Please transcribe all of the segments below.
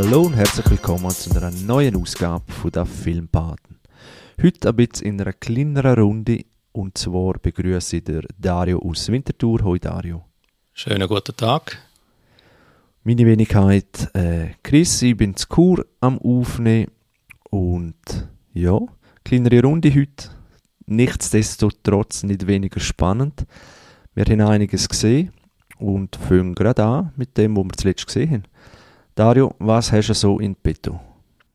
Hallo und herzlich willkommen zu einer neuen Ausgabe von der Filmpaten. Heute ein bisschen in einer kleineren Runde und zwar begrüße ich der Dario aus Winterthur. Hoi Dario. Schönen guten Tag. Meine Wenigkeit äh, Chris, ich bin zu Kur am Aufnehmen und ja, kleinere Runde heute. Nichtsdestotrotz nicht weniger spannend. Wir haben einiges gesehen und fangen gerade an mit dem, was wir zuletzt gesehen haben. Dario, was hast du so in petto?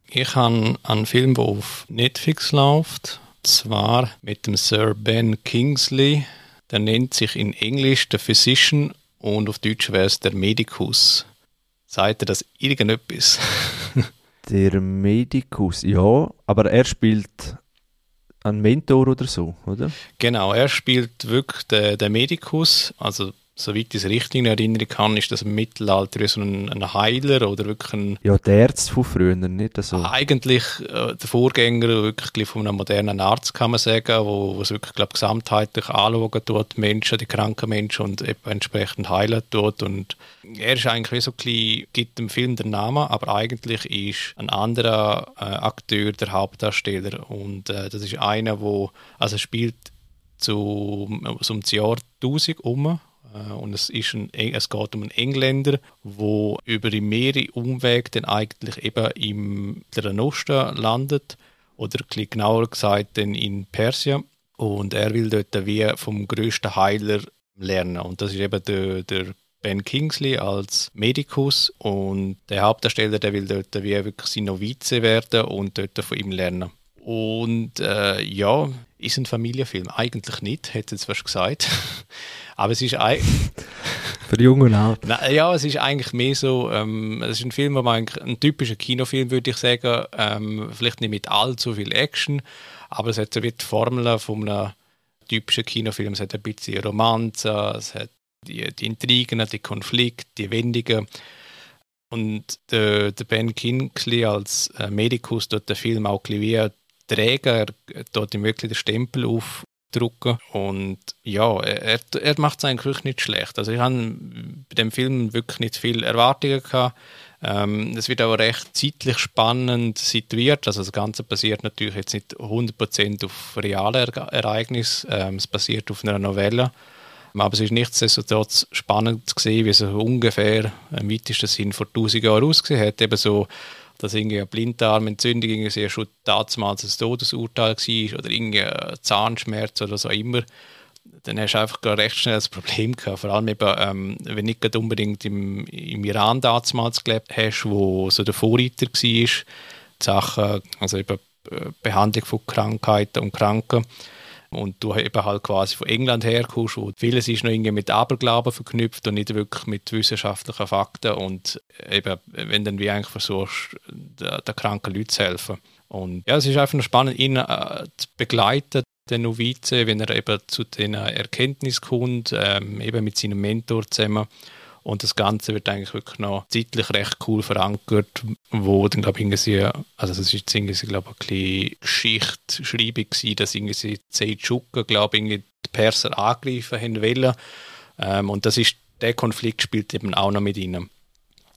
Ich habe einen Film, der auf Netflix läuft, zwar mit dem Sir Ben Kingsley. Der nennt sich in Englisch The Physician und auf Deutsch wäre es der Medicus. Sagt er das irgendetwas? der Medicus, ja, aber er spielt einen Mentor oder so, oder? Genau, er spielt wirklich den, den Medicus, also soweit ich es richtig in Erinnerung kann, ist das im Mittelalter so ein, ein Heiler oder wirklich ein... Ja, der Arzt von früher, nicht so. Eigentlich äh, der Vorgänger wirklich von einem modernen Arzt, kann man sagen, wo, wo es wirklich, glaube gesamtheitlich anschauen tut, die Menschen, die kranken Menschen und entsprechend heilen tut. Und er ist eigentlich wie so ein bisschen, gibt dem Film den Namen, aber eigentlich ist ein anderer äh, Akteur der Hauptdarsteller. Und äh, das ist einer, wo also spielt zu, so um das Jahr 1000 um und es, ist ein, es geht um einen Engländer, der über mehrere Umwege dann eigentlich eben im Osten landet oder genauer gesagt dann in Persien. Und er will dort wie vom größten Heiler lernen. Und das ist eben der, der Ben Kingsley als Medikus. Und der Hauptdarsteller, der will dort wie wirklich sein Novize werden und dort von ihm lernen. Und äh, ja, ist ein Familienfilm. Eigentlich nicht, hätte jetzt fast gesagt. Aber es ist eigentlich. Für Jungen auch. Ja, es ist eigentlich mehr so, ähm, es ist ein Film, wo man ein typischer Kinofilm, würde ich sagen, ähm, vielleicht nicht mit allzu viel Action, aber es hat so wie die Formel von einem typischen Kinofilm. Es hat ein bisschen Romanze, es hat die, die Intrigen, die Konflikte, die Wendungen. Und der, der Ben Kingsley als äh, Medikus dort den Film auch wie Träger, er tut ihm wirklich den Stempel aufdrucken und ja, er, er macht es eigentlich nicht schlecht. Also ich habe bei dem Film wirklich nicht viel Erwartungen gehabt. Ähm, es wird aber recht zeitlich spannend situiert. Also das Ganze basiert natürlich jetzt nicht 100% auf realen Ereignissen. Ähm, es basiert auf einer Novelle. Aber es ist nichtsdestotrotz spannend zu sehen, wie es ungefähr im weitesten Sinn vor 1000 Jahren ausgesehen hat. Eben so dass irgendwie eine Blinddarmentzündung irgendwie schon damals ein Todesurteil war oder irgendwie Zahnschmerz oder so immer, dann hast du einfach recht schnell das Problem gehabt. Vor allem eben, ähm, wenn nicht unbedingt im, im Iran damals gelebt hast, wo so der Vorreiter war, die Sachen, also eben äh, Behandlung von Krankheiten und Kranken und du eben halt quasi von England herkommst, wo vieles ist noch irgendwie mit Aberglauben verknüpft und nicht wirklich mit wissenschaftlichen Fakten und eben, wenn dann wie eigentlich versuchst, den, kranken Leuten zu helfen. Und ja, es ist einfach spannend, ihn äh, zu begleiten, den Novize, wenn er eben zu den Erkenntnissen kommt, ähm, eben mit seinem Mentor zusammen und das Ganze wird eigentlich wirklich noch zeitlich recht cool verankert, wo dann, glaube ich, irgendwie, also es ist irgendwie, glaube ich, ein bisschen Geschichtschreibung gewesen, dass irgendwie Seldschuken, glaube ich, die Perser angreifen haben wollen. Ähm, und das ist, der Konflikt spielt eben auch noch mit ihnen.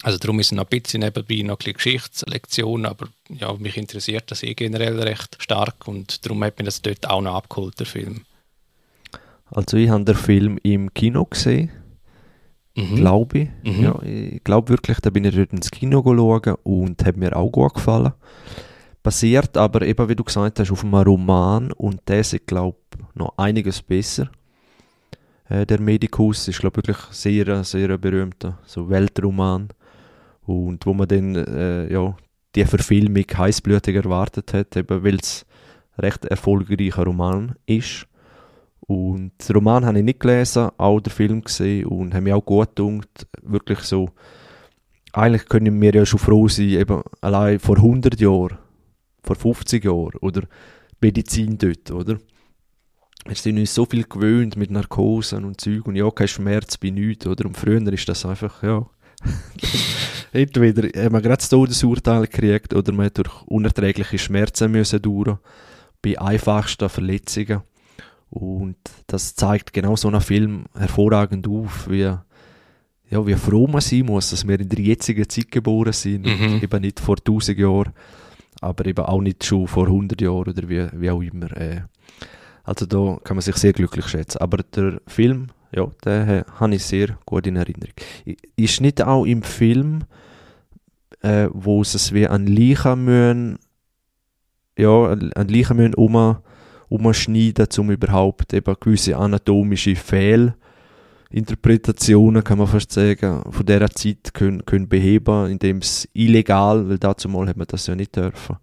Also darum ist es noch ein bisschen nebenbei noch ein Geschichtslektion, aber ja, mich interessiert das eh generell recht stark und darum hat mich das dort auch noch abgeholt, der Film. Also ich habe den Film im Kino gesehen mhm. glaube ich. Mhm. Ja, ich glaube wirklich, da bin ich dort ins Kino schauen und hat mir auch gut gefallen. Basiert aber eben, wie du gesagt hast, auf einem Roman und der ist, glaube ich, noch einiges besser. Äh, der Medikus ist, glaube ich, wirklich sehr, sehr berühmter, so Weltroman. Und wo man dann, äh, ja, die Verfilmung heißblütig erwartet hat, eben weil es recht erfolgreicher Roman ist. Und den Roman habe ich nicht gelesen, auch den Film gesehen und habe mich auch gut gedacht, wirklich so, eigentlich können wir ja schon froh sein, eben allein vor 100 Jahren, vor 50 Jahren, oder Medizin dort, oder? Wir sind uns so viel gewöhnt mit Narkosen und Zeug und ja, kein Schmerz bei nichts, oder? Und früher ist das einfach, ja, entweder hat man gerade das Todesurteil gekriegt oder man hat durch unerträgliche Schmerzen müssen durch, bei einfachsten Verletzungen. Und das zeigt genau so einen Film hervorragend auf, wie ja, wie froh man sein muss, dass wir in der jetzigen Zeit geboren sind mhm. eben nicht vor 1000 Jahren, aber eben auch nicht schon vor 100 Jahren oder wie, wie auch immer. Äh. Also da kann man sich sehr glücklich schätzen. Aber der Film, ja, den äh, habe ich sehr gut in Erinnerung. Ist nicht auch im Film, äh, wo es wie an Leichen müssen, ja, an Leichen müssen um, umschneiden, um überhaupt eben gewisse anatomische Fehl Interpretationen, kann man fast sagen, von dieser Zeit können, können beheben, indem es illegal, weil dazu mal hat man das ja nicht dürfen,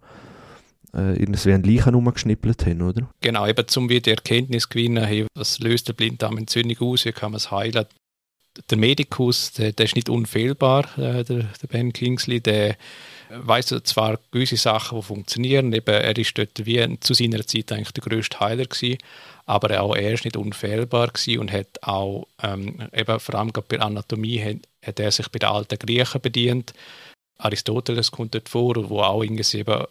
äh, irgendwie ein Leichen umgeschnippelt haben, oder? Genau, eben zum wieder Erkenntnis gewinnen, hey, was löst der Blinddarmentzündung aus, wie kann man es heilen. Der Medikus, der, der ist nicht unfehlbar, äh, der, der Ben Kingsley, der weiß zwar gewisse Sachen, die funktionieren, eben, er ist dort wie zu seiner Zeit eigentlich der größte Heiler gewesen, aber auch er ist nicht unfehlbar gewesen und hat auch, ähm, eben vor allem bei Anatomie, hat, hat, er sich bei den alten Griechen bedient. Aristoteles kommt dort vor, wo auch irgendwie eben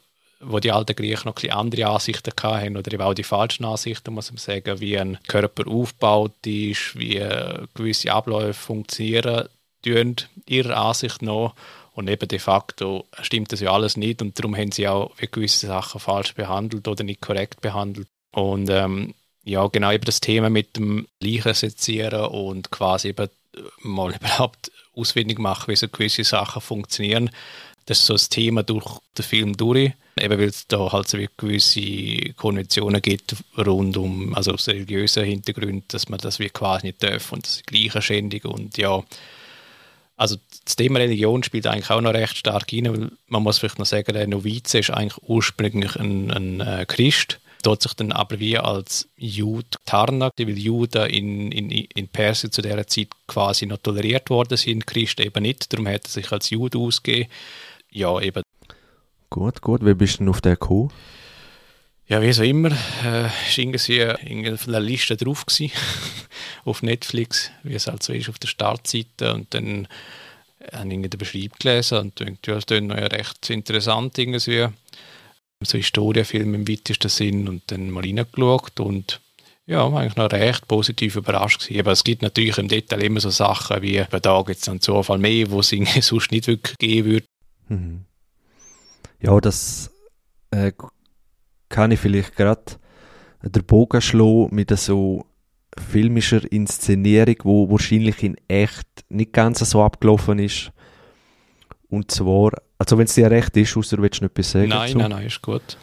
wo die alten Griechen noch ein andere Ansichten hatten oder eben auch die falschen Ansichten, muss man sagen, wie ein Körper aufgebaut ist, wie gewisse Abläufe funktionieren, tun ihrer Ansicht nach. Und eben de facto stimmt das ja alles nicht und darum haben sie auch gewisse Sachen falsch behandelt oder nicht korrekt behandelt. Und ähm, ja, genau eben das Thema mit dem Leichensezieren und quasi eben mal überhaupt ausfindig machen, wie so gewisse Sachen funktionieren. Das ist so das Thema durch den Film durch, eben weil es da halt so gewisse Konventionen gibt rund um, also aus religiösen Hintergründen, dass man das wie quasi nicht darf und das ist Gleichschändung und ja, also das Thema Religion spielt eigentlich auch noch recht stark rein, weil man muss vielleicht noch sagen, der Novize ist eigentlich ursprünglich ein, ein äh, Christ, dort sich dann aber wie als Jude tarnt, weil Juden in, in, in Persien zu dieser Zeit quasi noch toleriert worden sind, Christen eben nicht, darum hat er sich als Jude ausgegeben. Ja, eben. Gut, gut, wie bist du denn auf den gekommen? Ja, wie so immer, äh, ist irgendwie auf einer Liste drauf gewesen, auf Netflix, wie es halt so ist auf der Startseite und dann habe ich den Beschreibung gelesen und dachte, ja, das ist ja recht interessant irgendwie so Historienfilm im weitesten Sinn und dann mal reingeschaut und ja, eigentlich noch recht positiv überrascht gewesen. Aber es gibt natürlich im Detail immer so Sachen wie, da gibt es einen Zufall mehr, wo es sonst nicht wirklich geben würde. Mhm. Ja, das äh, kann ich vielleicht gerade der Bogen schlagen mit so filmischer Inszenierung, wo wahrscheinlich in echt nicht ganz so abgelaufen ist. Und zwar also wenn es dir recht ist, außer willst du nicht etwas sagen? Nein, nein, nein, ist gut.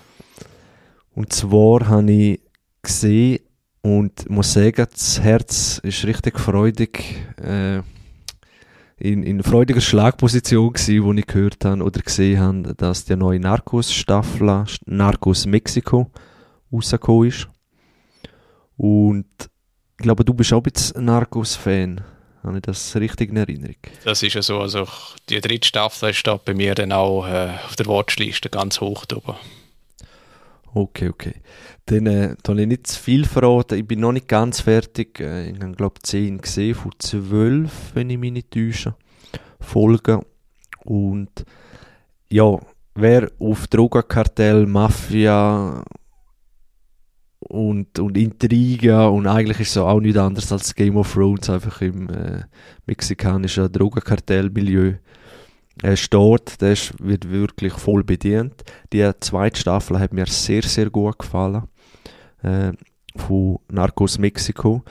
Und zwar habe ich gesehen und muss sagen, das Herz ist richtig freudig äh, in, in freudiger Schlagposition gewesen, wo ich gehört habe oder gesehen habe, dass die neue Narcos-Staffel Narcos Mexiko rausgekommen ist. Und ich glaube, du bist auch ein bisschen Narcos-Fan. Habe ich das richtig in Erinnerung? Das ist ja so. Also die dritte Staffel steht bei mir dann auch äh, auf der Watchliste ganz hoch drüber. Okay, okay. Dann äh, habe ich nicht zu viel verraten. Ich bin noch nicht ganz fertig. Äh, ich habe, glaube ich, 10 gesehen von 12, wenn ich mich nicht täusche, Folgen. Und ja, wer auf Drogenkartell, Mafia und, und Intrigen und eigentlich ist es auch nichts anderes als Game of Thrones, einfach im äh, mexikanischen Drogenkartellmilieu äh, steht. Ist, wird wirklich voll bedient. Die zweite Staffel hat mir sehr, sehr gut gefallen äh, von Narcos Mexiko.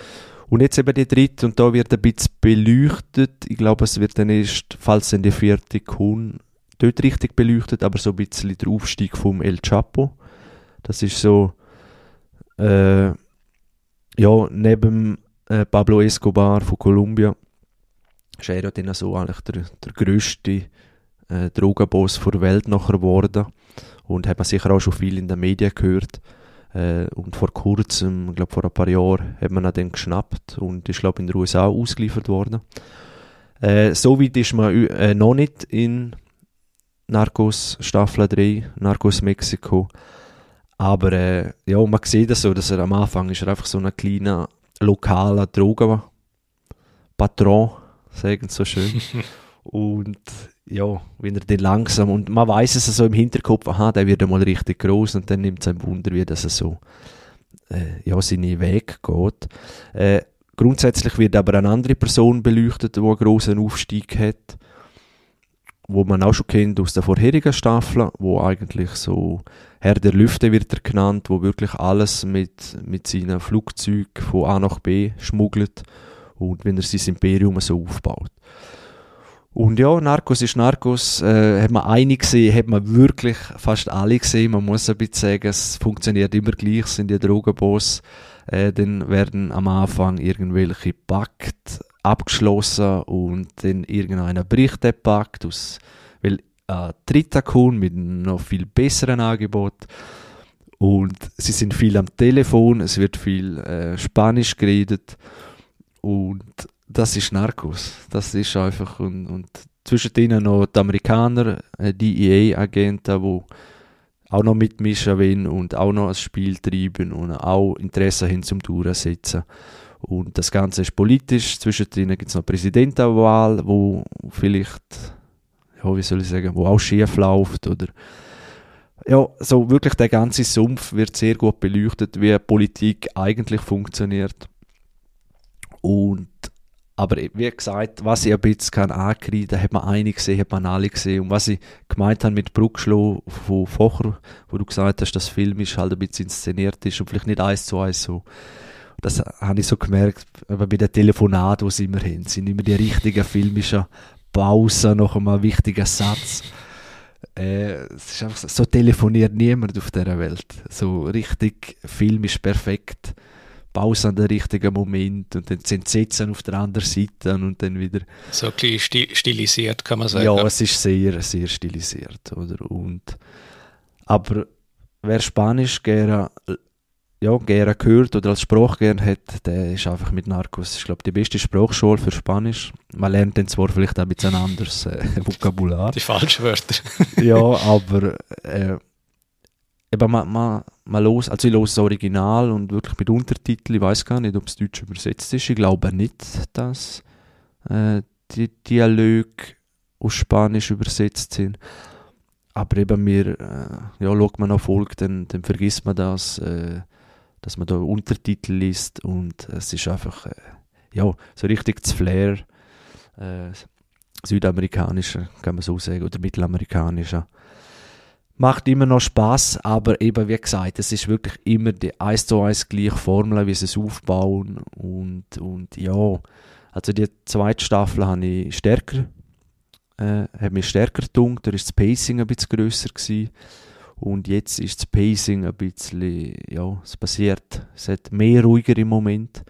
Und jetzt eben die dritte und da wird ein bisschen beleuchtet. Ich glaube, es wird dann erst, falls dann die vierte kommt, dort richtig beleuchtet, aber so ein bisschen der Aufstieg vom El Chapo. Das ist so äh, ja, neben äh, Pablo Escobar von Kolumbien ist er ja dann so eigentlich der, der grösste äh, Drogenboss der Welt nachher geworden und hat man sicher auch schon viel in den Medien gehört. Äh, und vor kurzem, ich glaube vor ein paar Jahren, hat man ihn dann geschnappt und ist glaube in den USA ausgeliefert worden. Äh, so weit ist man äh, noch nicht in Narcos Staffel 3, Narcos Mexiko. Aber äh, ja, man sieht das so, dass er am Anfang ist er einfach so ein kleiner lokaler Drogenpatron, sagen sie so schön. und ja, wenn er dann langsam, und man weiß es so im Hinterkopf, aha, der wird einmal richtig groß und dann nimmt es ein Wunder, wie das so äh, ja, seine Weg geht. Äh, Grundsätzlich wird aber eine andere Person beleuchtet, die einen grossen Aufstieg hat, wo man auch schon kennt aus der vorherigen Staffel, wo eigentlich so Herr der Lüfte wird er genannt, wo wirklich alles mit, mit seinem Flugzeug von A nach B schmuggelt und wenn er sein Imperium so aufbaut. Und ja, Narcos ist Narcos, äh, hat man eine gesehen, hat man wirklich fast alle gesehen. Man muss ein bisschen sagen, es funktioniert immer gleich, sind die Drogenboss. Äh, dann werden am Anfang irgendwelche Pakt abgeschlossen und dann irgendeiner bricht den Pakt, aus, weil ein dritter kommt mit noch viel besseren Angebot. Und sie sind viel am Telefon, es wird viel äh, Spanisch geredet. Und das ist Narcos. Das ist einfach. Und, und zwischen denen noch die Amerikaner, äh, die EA-Agenten, die auch noch mitmischen wollen und auch noch ein Spiel treiben und auch Interesse haben zum Durchsetzen. Und das Ganze ist politisch. Zwischen denen gibt es noch Präsidentenwahl, wo vielleicht, ja, wie soll ich sagen, wo auch schief läuft oder ja, so wirklich der ganze Sumpf wird sehr gut beleuchtet, wie Politik eigentlich funktioniert. Und aber wie gesagt, was ich ein bisschen kann ankreiden hat man einige gesehen, hat man alle gesehen. Und was ich gemeint habe mit Bruckschlo von vorher, wo du gesagt hast, dass Film ist halt ein bisschen inszeniert ist und vielleicht nicht eins zu eins so. Das habe ich so gemerkt, aber bei den Telefonaten, die sie immer haben, sind immer die richtigen filmischen Pausen nach einem wichtigen Satz. Äh, es ist einfach so, so telefoniert niemand auf dieser Welt. So richtig filmisch perfekt Pause an den richtigen Moment und dann sind Sitzen auf der anderen Seite und dann wieder. So ein bisschen stilisiert, kann man sagen. Ja, es ist sehr, sehr stilisiert, oder? Und, aber wer Spanisch gerne, ja, gerne gehört oder als Spruch gerne hat, der ist einfach mit Narcos, ich glaube, die beste Sprachschule für Spanisch. Man lernt dann zwar vielleicht auch ein bisschen anderes äh, Vokabular. Die falschen Wörter. ja, aber äh, eben, man, man, man los, also ich los das Original und wirklich mit Untertiteln, ich weiß gar nicht, ob es deutsch übersetzt ist, ich glaube nicht, dass äh, die Dialoge aus Spanisch übersetzt sind. Aber eben mir, äh, ja, schaut man noch Folge, dann, dann vergisst man das, äh, dass man da Untertitel liest und es ist einfach, äh, ja, so richtig das Flair, äh, südamerikanischer, kann man so sagen, oder mittelamerikanischer macht immer noch Spaß, aber eben wie gesagt, es ist wirklich immer die 1 zu 1 gleiche Formel, wie sie es aufbauen und, und ja, also die zweite Staffel habe ich stärker, äh, hat mich stärker gedunkt, da ist das Pacing ein bisschen grösser gewesen und jetzt ist das Pacing ein bisschen, ja, es passiert, es hat mehr ruhiger im Moment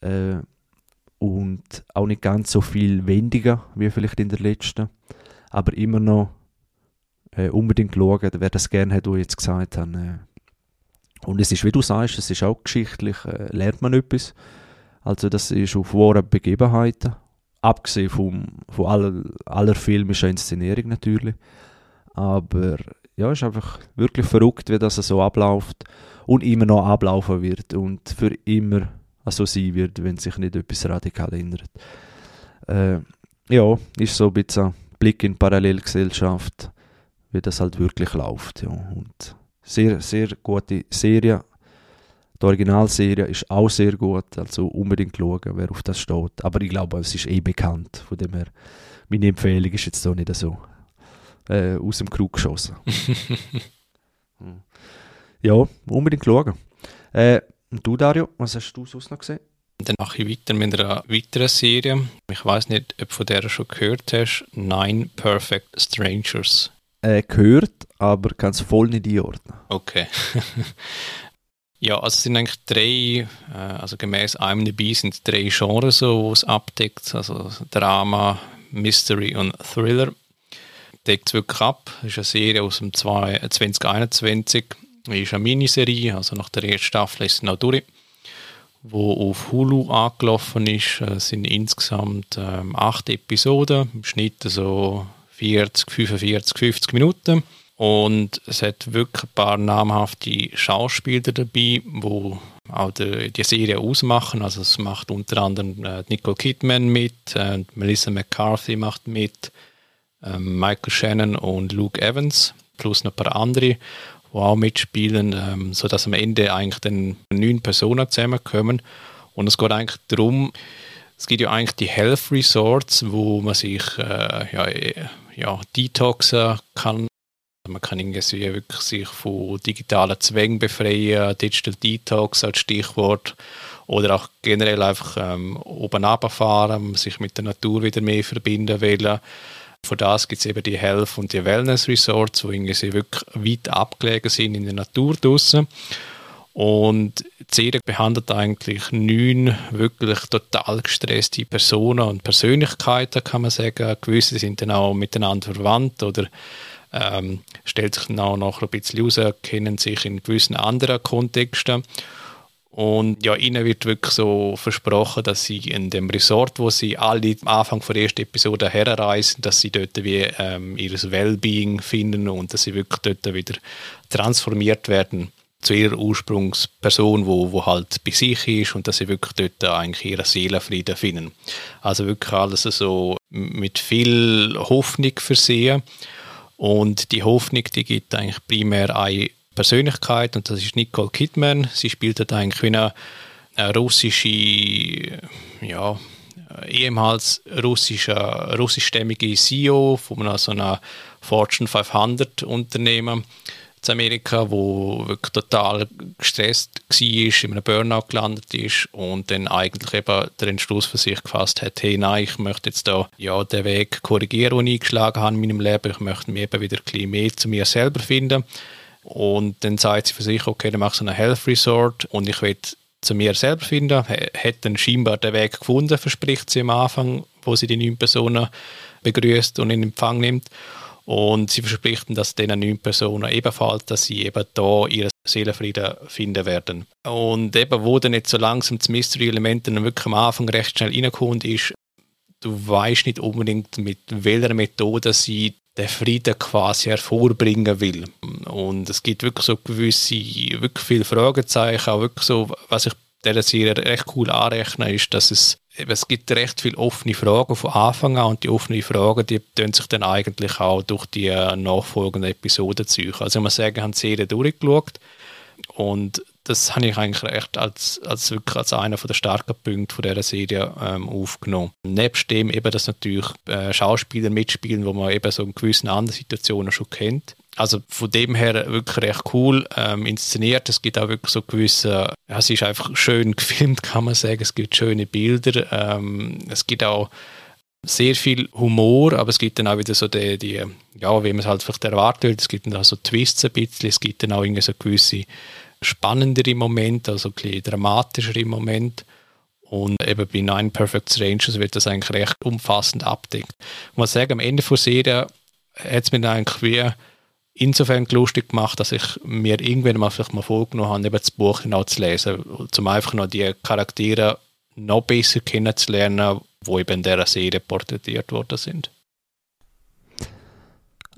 äh, und auch nicht ganz so viel wendiger wie vielleicht in der letzten, aber immer noch äh, unbedingt schauen, wer das gerne hat, was ich jetzt gesagt habe. Äh. Und es ist, wie du sagst, es ist auch geschichtlich, äh, lernt man etwas. Also das ist auf wahren Begebenheiten, abgesehen vom, von aller, aller filmischen Inszenierung natürlich. Aber ja, ist einfach wirklich verrückt, wie das so abläuft und immer noch ablaufen wird und für immer so sein wird, wenn sich nicht etwas radikal ändert. Äh, ja, ist so ein bisschen ein Blick in die Parallelgesellschaft wie das halt wirklich läuft. Ja. Und sehr, sehr gute Serie. Die Originalserie ist auch sehr gut, also unbedingt schauen, wer auf das steht. Aber ich glaube, es ist eh bekannt, von dem her, meine Empfehlung ist jetzt doch nicht so äh, aus dem Krug geschossen. ja, unbedingt schauen. Äh, und du, Dario, was hast du sonst noch gesehen? Dann mache ich weiter mit einer weiteren Serie. Ich weiß nicht, ob du von der schon gehört hast. Nine Perfect Strangers äh, gehört, aber kann es voll nicht einordnen. Okay. ja, also es sind eigentlich drei, äh, also gemäß IMDb sind drei Genres, so, es abdeckt, also Drama, Mystery und Thriller. Deckt es wirklich ab. Das ist eine Serie aus dem 2021. Ist eine Miniserie, also nach der ersten Staffel ist es noch durch wo auf Hulu angelaufen ist, es sind insgesamt ähm, acht Episoden, im Schnitt so 40, 45, 50 Minuten. Und es hat wirklich ein paar namhafte Schauspieler dabei, wo auch die, die Serie ausmachen. Also es macht unter anderem äh, Nicole Kidman mit, äh, Melissa McCarthy macht mit, äh, Michael Shannon und Luke Evans, plus noch ein paar andere, die auch mitspielen, ähm, sodass am Ende eigentlich dann neun Personen zusammenkommen. Und es geht eigentlich darum, es gibt ja eigentlich die Health Resorts, wo man sich äh, ja, ja, detoxen kann. Man kann irgendwie wirklich sich von digitalen Zwängen befreien, Digital Detox als Stichwort. Oder auch generell einfach ähm, oben runterfahren, sich mit der Natur wieder mehr verbinden wollen. Von das gibt es eben die Health- und die Wellness-Resorts, die irgendwie wirklich weit abgelegen sind in der Natur draussen. Und Serie behandelt eigentlich neun wirklich total gestresste Personen und Persönlichkeiten, kann man sagen. Gewisse sind dann auch miteinander verwandt oder ähm, stellt sich dann auch noch ein bisschen raus, kennen sich in gewissen anderen Kontexten. Und ja, ihnen wird wirklich so versprochen, dass sie in dem Resort, wo sie alle am Anfang der ersten Episode herreisen, dass sie dort wie ähm, ihr Wellbeing finden und dass sie wirklich dort wieder transformiert werden zu ihrer Ursprungsperson, wo, wo halt bei sich ist und dass sie wirklich dort eigentlich ihren Seelenfrieden finden. Also wirklich alles so mit viel Hoffnung versehen und die Hoffnung, die gibt eigentlich primär eine Persönlichkeit und das ist Nicole Kidman. Sie spielt dort eigentlich wie eine, eine russische, ja, ehemals russische, russischstämmige CEO von so einer Fortune 500 Unternehmen in Amerika, wo wirklich total gestresst war, in einem Burnout gelandet ist und dann eigentlich eben den Entschluss für sich gefasst hat, hey, nein, ich möchte jetzt da ja den Weg korrigieren, den ich eingeschlagen habe in meinem Leben. Ich möchte mich eben wieder ein bisschen mehr zu mir selber finden. Und dann sagt sie für sich, okay, dann mache ich so einen Health Resort und ich will zu mir selber finden. Hat dann scheinbar den Weg gefunden, verspricht sie am Anfang, wo sie die neun Personen begrüßt und in Empfang nimmt. Und sie verspricht, dass diesen neun Personen ebenfalls, dass sie eben da ihre Seelenfrieden finden werden. Und eben, wo dann jetzt so langsam das Mystery-Element dann wirklich am Anfang recht schnell reinkommt, ist, du weißt nicht unbedingt, mit welcher Methode sie den Frieden quasi hervorbringen will. Und es gibt wirklich so gewisse, wirklich viele Fragezeichen, auch wirklich so, was ich dieser Serie recht cool anrechne, ist, dass es es gibt recht viele offene Fragen von Anfang an und die offenen Fragen, die tun sich dann eigentlich auch durch die nachfolgenden Episoden ziehen. Also ich muss sagen, ich habe die Serie durchgeschaut und das habe ich eigentlich recht als, als wirklich als einer der starken Punkte von dieser Serie ähm, aufgenommen. Nebst dem eben, dass natürlich äh, Schauspieler mitspielen, wo man eben so in gewissen anderen Situationen schon kennt. Also von dem her wirklich recht cool ähm, inszeniert. Es gibt auch wirklich so gewisse, ja, es ist einfach schön gefilmt, kann man sagen. Es gibt schöne Bilder. Ähm, es gibt auch sehr viel Humor, aber es gibt dann auch wieder so die, die ja, wie man es halt vielleicht erwartet. Es gibt dann auch so Twists ein bisschen. Es gibt dann auch irgendwie so gewisse spannendere Momente, also ein dramatischere Momente. Und eben bei Nine Perfect Strangers wird das eigentlich recht umfassend abdeckt. Ich muss sagen, am Ende der Serie hat es mir eigentlich wie insofern lustig gemacht, dass ich mir irgendwann mal vielleicht mal vorgenommen habe, eben das Buch genau zu lesen, um einfach noch die Charaktere noch besser kennenzulernen, die eben in dieser Serie porträtiert worden sind.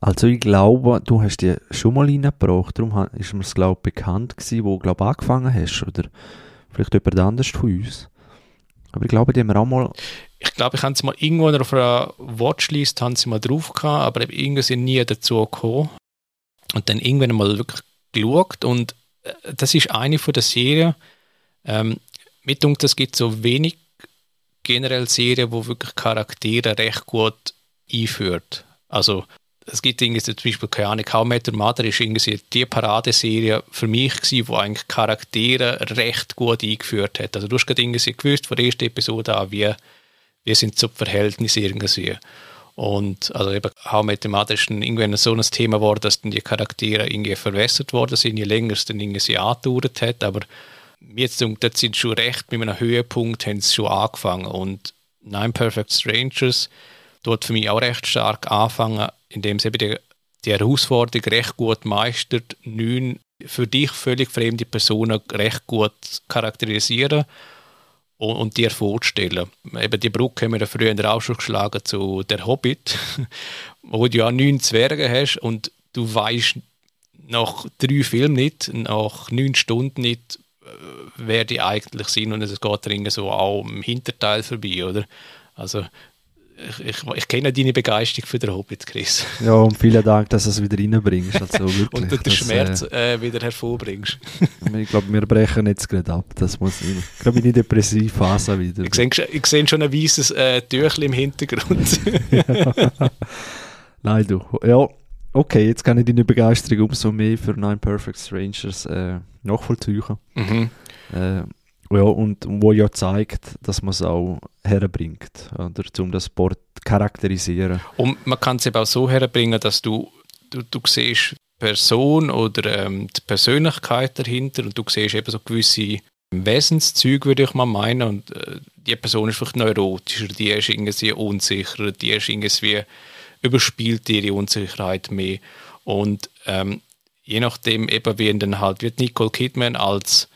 Also ich glaube, du hast die schon mal reingebracht, darum ist mir es glaube ich bekannt gewesen, wo du glaube angefangen hast, oder vielleicht jemand anders von uns. Aber ich glaube, die haben wir auch mal... Ich glaube, ich habe sie mal irgendwo auf einer Watchlist sie mal drauf gehabt, aber irgendwie sind nie dazu gekommen. Und dann irgendwann mal wirklich geschaut und äh, das ist eine von der Serien, ähm, mit uns, es gibt so wenig generell Serien, wo wirklich Charaktere recht gut einführt. Also es gibt irgendwie zum Beispiel, keine Ahnung, How Met Your Mother ist irgendwie die Paradeserie für mich gewesen, wo eigentlich Charaktere recht gut eingeführt hat. Also du hast gerade irgendwie gewusst von der ersten Episode an, wie, wie sind so die Verhältnisse irgendwie. Und also eben How Met Your Mother ist dann irgendwann so ein Thema geworden, dass dann die Charaktere irgendwie verwässert worden sind, je länger es dann irgendwie sie angedauert hat, aber jetzt sind schon recht mit einem Höhepunkt haben sie schon angefangen und Nine Perfect Strangers dort für mich auch recht stark anfangen, indem sie eben die, Herausforderung recht gut meistert, neun für dich völlig fremde Personen recht gut charakterisieren und, und dir vorzustellen. Eben die Brücke haben wir ja früher auch schon geschlagen zu Der Hobbit, wo du ja neun Zwerge hast und du weißt nach drei Filmen nicht, nach neun Stunden nicht, äh, wer die eigentlich sind und es geht dringend so auch im Hinterteil vorbei, oder? Also ich, ich, kenne deine Begeisterung für den Hobbit, Chris. Ja, und vielen Dank, dass du es wieder reinbringst. Also wirklich, und den das, Schmerz äh, äh, wieder hervorbringst. ich glaube, wir brechen jetzt gerade ab. Das muss ich. Ich glaube, in die depressive Phase wieder. Ich sehe, ich sehe schon ein weißes äh, Tüchel im Hintergrund. Nein, du. Ja, okay, jetzt kann ich deine Begeisterung umso mehr für Nine Perfect Strangers äh, nachvollziehen. Mhm. Äh, ja, und wo ja zeigt, dass man es auch herbringt, oder, um das Sport charakterisieren. Und man kann es eben auch so herbringen, dass du, du, du siehst Person oder ähm, die Persönlichkeit dahinter und du siehst eben so gewisse Wesenszüge, würde ich mal meinen. Und äh, die Person ist vielleicht neurotischer, die ist irgendwie unsicherer, die ist irgendwie überspielt ihre Unsicherheit mehr. Und ähm, je nachdem, eben wie dann halt wird Nicole Kidman als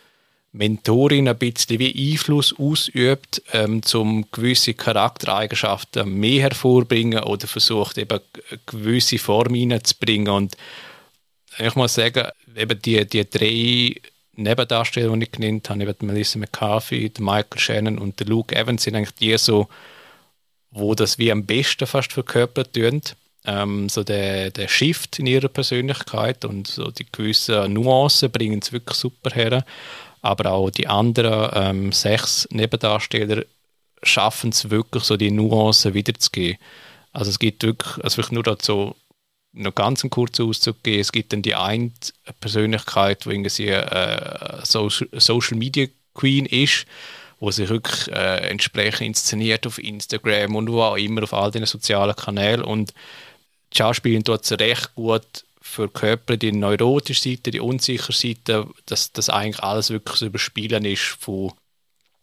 Mentorin ein bisschen wie Einfluss ausübt, ähm, um gewisse Charaktereigenschaften mehr hervorbringen oder versucht eben gewisse Form reinzubringen. Und ich muss sagen, eben die, die drei Nebendarsteller, die ich genannt habe, eben Melissa McCarthy, Michael Shannon und Luke Evans, sind eigentlich die so, wo das wie am besten fast verkörpert tun. Ähm, so der, der Shift in ihrer Persönlichkeit und so die gewissen Nuancen bringen es wirklich super her aber auch die anderen ähm, sechs Nebendarsteller schaffen es wirklich, so die Nuancen wiederzugeben. Also es gibt wirklich, also vielleicht nur dazu noch ganz einen kurzen Auszug geben, es gibt dann die eine Persönlichkeit, die irgendwie äh, Social, Social Media Queen ist, wo sich wirklich äh, entsprechend inszeniert auf Instagram und wo auch immer auf all den sozialen Kanälen und die Schauspielerin tut es recht gut für Körper die neurotische Seite, die unsichere Seite, dass das eigentlich alles wirklich so überspielen ist von,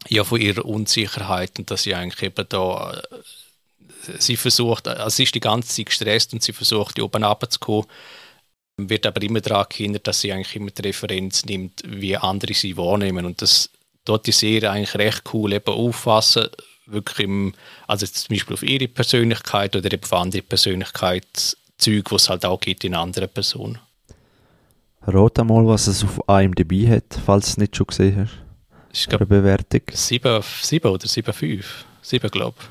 ja, von ihrer Unsicherheit und dass sie eigentlich eben da äh, sie versucht, also sie ist die ganze Zeit gestresst und sie versucht, die oben runterzukommen, wird aber immer daran gehindert, dass sie eigentlich immer die Referenz nimmt, wie andere sie wahrnehmen und das dort die Serie eigentlich recht cool eben auffassen, wirklich im, also zum Beispiel auf ihre Persönlichkeit oder eben auf andere Persönlichkeit Zeug, was es halt auch gibt in anderen Personen. Rat einmal, was es auf IMDb hat, falls du es nicht schon gesehen hast. Ich glaube, Bewertung. 7, 7 oder 7,5. 7, glaube ich.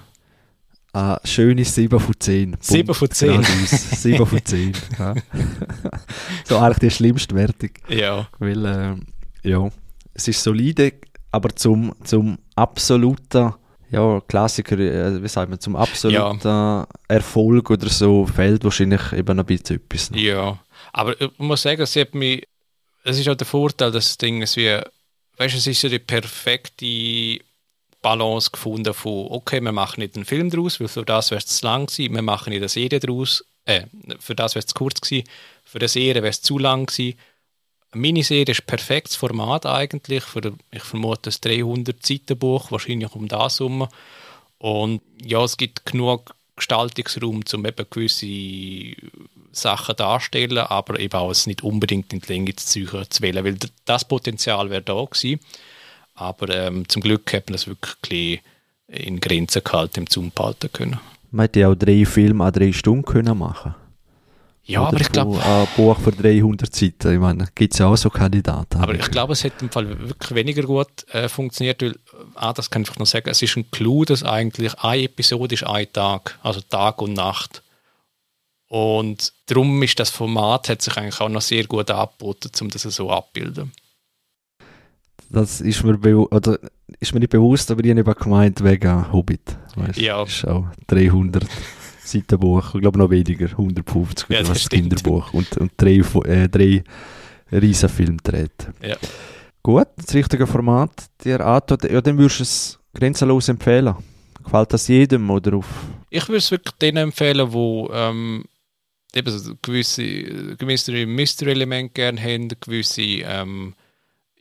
Ah, schöne 7 von 10. 7 von 10. 7 von 10. Ja. so eigentlich die schlimmste Wertung. Ja. Weil, äh, ja, es ist solide, aber zum, zum absoluten ja, Klassiker, äh, wie sagt man, zum absoluten ja. Erfolg oder so fehlt wahrscheinlich eben ein bisschen etwas. Noch. Ja, aber ich muss sagen, sie hat mich, es ist auch der Vorteil, dass das Ding ist wie, weißt du, es ist so die perfekte Balance gefunden von, okay, wir machen nicht einen Film daraus, weil für das wäre es zu lang gewesen, wir machen nicht eine Serie daraus, äh, für das wäre es zu kurz gewesen, für eine Serie wäre es zu lang gewesen, Miniserie ist ein perfektes Format eigentlich für, ich vermute, ein 300-Seiten-Buch, wahrscheinlich um das herum. Und ja, es gibt genug Gestaltungsraum, um eben gewisse Sachen darzustellen, aber eben auch es nicht unbedingt in die Länge zu wählen, weil das Potenzial wäre da gewesen. Aber ähm, zum Glück hat man das wirklich in Grenzen gehalten, im Zoom behalten können. Man hätte auch drei Filme an drei Stunden können machen ja, Oder aber ich glaube. Ein Buch für 300 Seiten, ich meine, gibt es ja auch so Kandidaten. Aber ich glaube, es hat im Fall wirklich weniger gut äh, funktioniert, weil, ah, das kann ich noch sagen, es ist ein Clou, dass eigentlich eine Episode ist ein Tag, also Tag und Nacht. Und darum ist das Format, hat sich eigentlich auch noch sehr gut angeboten, um das so abzubilden. Das ist mir, oder ist mir nicht bewusst, aber ich habe gemeint wegen Hobbit. Weißt? Ja. Das ist auch 300. Seitenbuch, ich glaube noch weniger, 150 ja, das Kinderbuch und, und drei, äh, drei riesen Filmdrehte. Ja. Gut, das richtige Format, dir antut, ja, dann würdest du es grenzenlos empfehlen. Gefällt das jedem oder auf? Ich würde es wirklich denen empfehlen, wo ähm, eben so gewisse, gewisse Mystery-Elemente gerne haben, gewisse, ähm,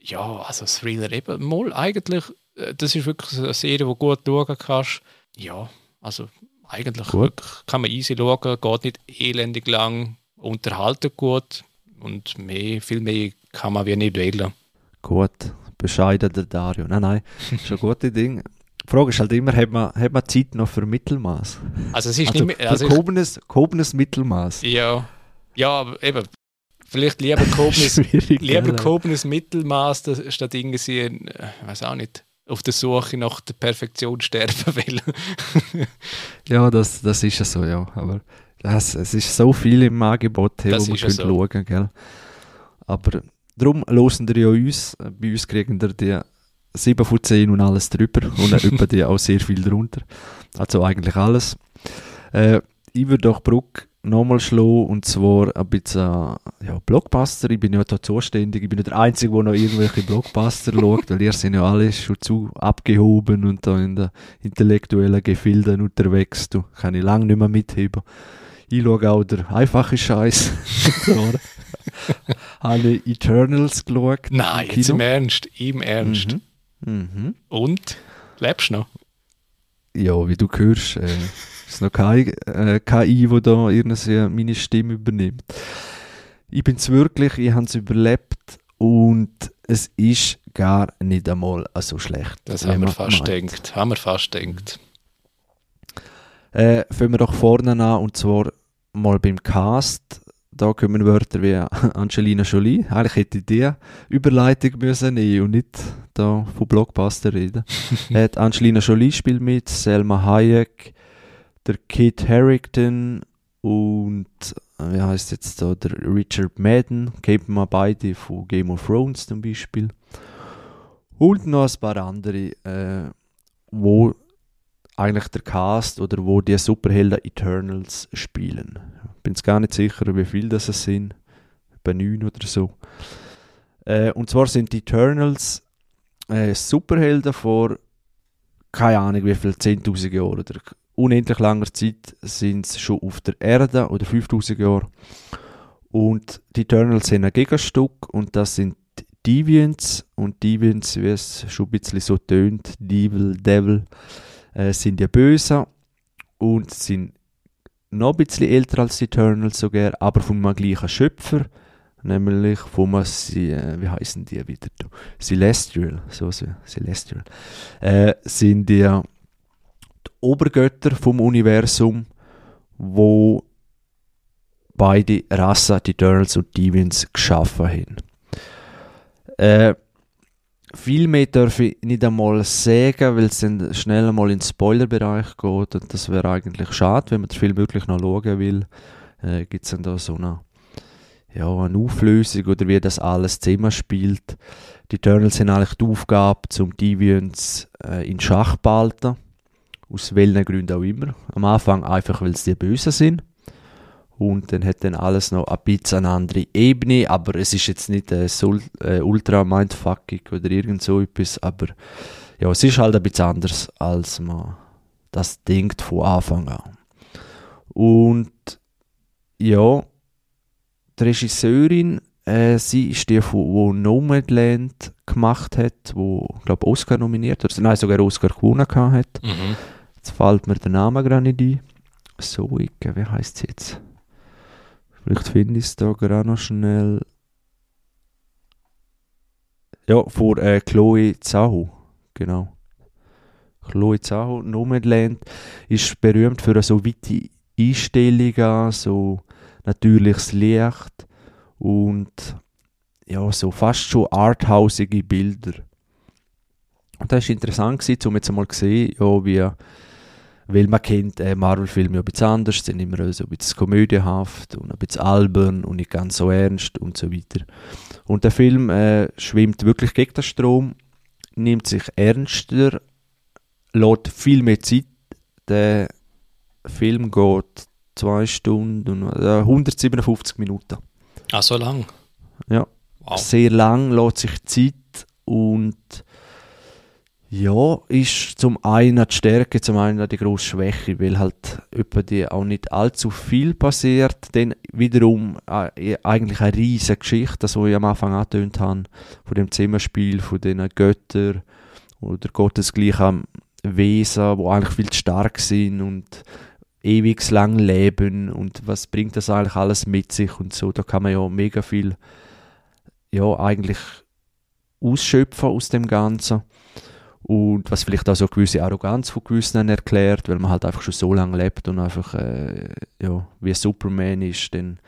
ja, also Thriller eben mal eigentlich, äh, das ist wirklich eine Serie, die gut schauen kannst. Ja, also eigentlich gut. kann man easy schauen, geht nicht elendig lang, unterhalten gut und mehr, viel mehr kann man wie nicht wählen. Gut, bescheiden der Dario. Nein, nein, ist ein gutes Ding. Die Frage ist halt immer, hat man, hat man Zeit noch für Mittelmaß? Also es ist also nicht mehr... Also gehobenes, gehobenes Mittelmaß. Ja, ja, aber eben, vielleicht lieber gehobenes, lieber gehobenes Mittelmaß statt irgendwie, ich weiß auch nicht, auf der Suche nach der Perfektion sterben will. ja, das, das ist ja so, ja. Aber das, es ist so viel im Angebot, hey, wo man ja so. schauen gell. Aber darum losen ihr ja uns. Bei uns kriegen ihr die 7 von 10 und alles drüber und über die auch sehr viel drunter. Also eigentlich alles. Äh, ich würde doch Bruck nochmal schlagen und zwar ein bisschen ja, Blockbuster. Ich bin ja da zuständig. Ich bin nicht der Einzige, der noch irgendwelche Blockbuster schaut, weil ihr sind ja alle schon zu abgehoben und da in den intellektuellen Gefilden unterwegs. Du kann ich lange nicht mehr mitheben. Ich schaue auch der einfache Scheiß. Habe Eternals geschaut? Nein, jetzt im Ernst. Im Ernst. Mhm. Mhm. Und? Lebst du noch? Ja, wie du hörst, äh, ist noch keine äh, KI, da irgendwie meine Stimme übernimmt. Ich bin es wirklich, ich habe es überlebt und es ist gar nicht einmal so schlecht. Das haben wir fast gedacht. Haben wir fast gedacht. Äh, fangen wir doch vorne an und zwar mal beim Cast. Da kommen Wörter wie Angelina Jolie. Eigentlich hätte ich die Überleitung müssen nehmen und nicht da von Blockbuster reden. äh, Angelina Jolie spielt mit, Selma Hayek, der Kit Harrington und äh, wie heißt jetzt da der Richard Madden, kennt man beide von Game of Thrones zum Beispiel. Und noch ein paar andere, äh, wo eigentlich der Cast oder wo die Superhelden Eternals spielen. Bin es gar nicht sicher, wie viele das sind. Etwa neun oder so. Äh, und zwar sind die Eternals äh, Superhelden vor keine Ahnung wie viel, 10.000 Jahren oder unendlich langer Zeit sind sie schon auf der Erde oder 5000 Jahre. Und die Eternals sind ein Gegenstück und das sind Deviants. Und Deviants, wie es schon ein bisschen so tönt, Devil, Devil, äh, sind ja böse und sind noch ein bisschen älter als die Eternals sogar, aber vom gleichen Schöpfer, nämlich von äh, wie heißen die wieder? Celestial, so, so Celestial, äh, sind die Obergötter vom Universum, wo beide Rassen, die Eternals und Deviants, geschaffen haben. Äh, viel mehr darf ich nicht einmal sagen, weil es dann schnell einmal in den Spoilerbereich geht und das wäre eigentlich schade, wenn man den Film wirklich noch schauen will. Äh, Gibt es dann da so eine, ja, eine Auflösung oder wie das alles Thema spielt. Die Eternals haben eigentlich die Aufgabe, zum Deviants äh, in Schach zu behalten aus welchen Gründen auch immer. Am Anfang einfach, weil sie die Bösen sind. Und dann hat dann alles noch ein bisschen eine andere Ebene, aber es ist jetzt nicht äh, so, äh, ultra mindfucking oder irgend so etwas, aber ja, es ist halt ein bisschen anders, als man das denkt von Anfang an. Und ja, die Regisseurin, äh, sie ist die, die Nomadland gemacht hat, wo, glaube Oscar nominiert oder nein, sogar Oscar gewonnen hat. Mhm. Jetzt fällt mir der Name gerade nicht ein. Zoe, wie heißt sie jetzt? Vielleicht finde ich es da gerade noch schnell. Ja, vor äh, Chloe Zahu, genau. Chloe Zahu, Nomadland, ist berühmt für so weite Einstellungen, so natürliches Licht und ja, so fast schon arthausige Bilder. Und das war interessant, gewesen, um jetzt mal zu sehen, ja, wie weil man kennt äh, Marvel-Filme ja ein bisschen anders, sind immer so ein bisschen komödienhaft und ein bisschen albern und nicht ganz so ernst und so weiter. Und der Film äh, schwimmt wirklich gegen den Strom, nimmt sich ernster, lässt viel mehr Zeit. Der Film geht zwei Stunden, äh, 157 Minuten. Ah, so lang? Ja, wow. sehr lang, lässt sich Zeit und ja, ist zum einen die Stärke, zum einen die grosse Schwäche, weil halt über die auch nicht allzu viel passiert. Dann wiederum äh, eigentlich eine riesige Geschichte, das, was ich am Anfang angetönt habe, von dem Zimmerspiel, von den Göttern oder gottesgleichen Wesen, die eigentlich viel zu stark sind und ewig lang leben und was bringt das eigentlich alles mit sich und so. Da kann man ja mega viel ja, eigentlich ausschöpfen aus dem Ganzen. Und was vielleicht auch so eine gewisse Arroganz von gewissen erklärt, weil man halt einfach schon so lange lebt und einfach äh, ja, wie Superman ist, dann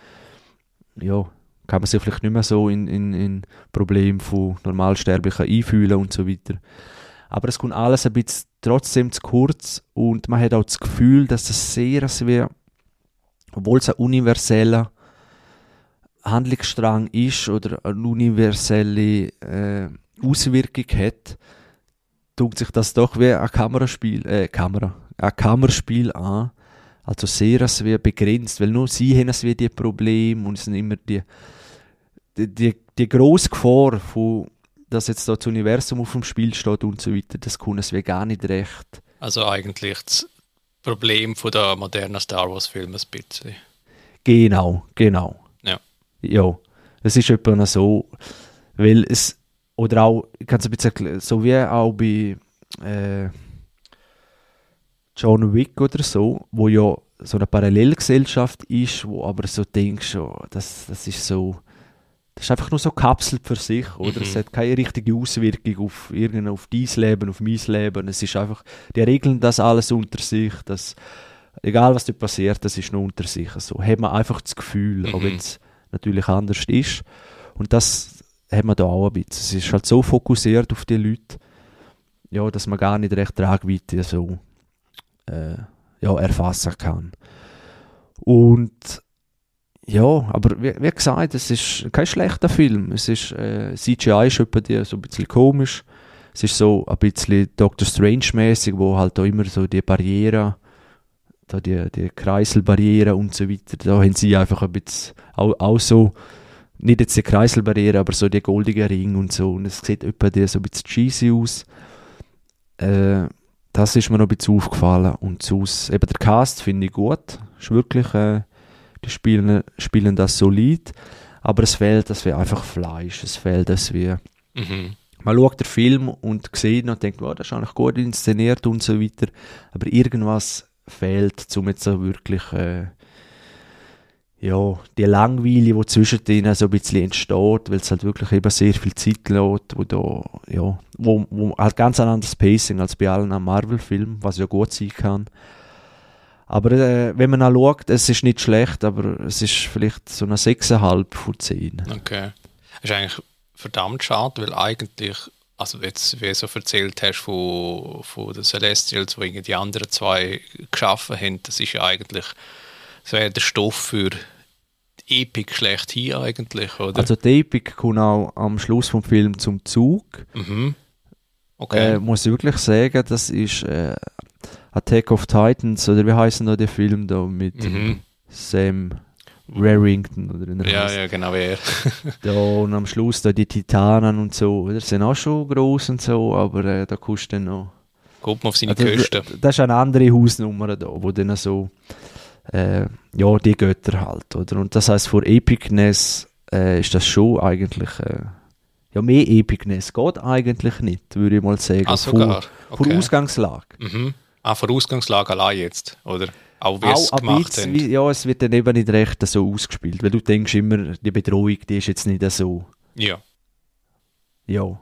ja, kann man sich vielleicht nicht mehr so in, in, in Probleme von Normalsterblichen einfühlen und so weiter. Aber es kommt alles ein bisschen trotzdem zu kurz und man hat auch das Gefühl, dass es sehr, sehr obwohl es ein universeller Handlungsstrang ist oder eine universelle äh, Auswirkung hat, tut sich das doch wie ein Kameraspiel, äh, Kamera, ein Kammerspiel an. Also sehr wie begrenzt, weil nur sie haben es wie die Probleme und es sind immer die, die, die, die grosse Gefahr von dass jetzt da das Universum auf dem Spiel steht und so weiter, das können sie gar nicht recht. Also eigentlich das Problem von der modernen Star Wars Filme ein bisschen. Genau, genau. Ja. Ja, es ist etwa so, weil es, oder auch, ich kann es ein bisschen, so wie auch bei äh, John Wick oder so, wo ja so eine Parallelgesellschaft ist, wo aber so denkst, oh, das, das ist so, das ist einfach nur so kapselt für sich, oder? Mhm. Es hat keine richtige Auswirkung auf irgendein, auf dein Leben, auf mein Leben. Es ist einfach, die regeln das alles unter sich, dass, egal was dort passiert, das ist nur unter sich so. Hat man einfach das Gefühl, mhm. auch wenn es natürlich anders ist. Und das hat man da auch ein bisschen. Es ist halt so fokussiert auf die Leute, ja, dass man gar nicht recht Tragweite so äh, ja, erfassen kann. Und ja, aber wie, wie, gesagt, es ist kein schlechter Film. Es ist, äh, CGI ist etwa so ein bisschen komisch. Es ist so ein bisschen Doctor Strange-mäßig, wo halt da immer so die Barriere, da die, die Kreiselbarriere und so weiter, da haben sie einfach ein bisschen auch, auch so, nicht jetzt die Kreiselbarriere, aber so die goldige Ring und so. Und es sieht etwa so ein bisschen cheesy aus. Äh, das ist mir noch ein bisschen aufgefallen. Und sonst, eben der Cast finde ich gut. Ist wirklich, äh, die spielen, spielen das solid, aber es fehlt, das wäre einfach Fleisch, es fehlt, dass wir mhm. man schaut den Film und sieht und denkt, oh, das ist eigentlich gut inszeniert und so weiter, aber irgendwas fehlt, um jetzt so wirklich äh, ja, die Langweile, die zwischen denen so ein bisschen entsteht, weil es halt wirklich eben sehr viel Zeit lässt, wo da, ja, wo, wo halt ganz ein anderes Pacing als bei allen Marvel-Filmen, was ja gut sein kann. Aber äh, wenn man auch schaut, es ist nicht schlecht, aber es ist vielleicht so eine 6,5 von 10. Okay. Das ist eigentlich verdammt schade, weil eigentlich, also jetzt, wie du so erzählt hast von, von den Celestials, wo die anderen zwei geschaffen haben, das ist ja eigentlich, das wäre der Stoff für die Epic schlechthin eigentlich, oder? Also die Epic kommt auch am Schluss vom Film zum Zug. Mhm. Okay. Äh, muss ich wirklich sagen, das ist äh, Attack of Titans, oder wie heißen da der Film da mit mhm. Sam Rarrington oder in Ja, ja, genau, er. da und am Schluss da die Titanen und so, die sind auch schon groß und so, aber äh, da kostet dann noch. Guckt man auf seine also, Kosten. Das ist eine andere Hausnummer da, wo dann so, äh, ja, die Götter halt, oder? Und das heißt, vor Epicness äh, ist das schon eigentlich, äh, ja, mehr Epicness geht eigentlich nicht, würde ich mal sagen. Ah, sogar. Vor, okay. vor Ausgangslage. Mhm. Ah, von Ausgangslage allein jetzt, oder? Auch wie es gemacht haben. Ja, es wird dann eben nicht recht so ausgespielt, weil du denkst immer, die Bedrohung, die ist jetzt nicht so. Ja. Ja.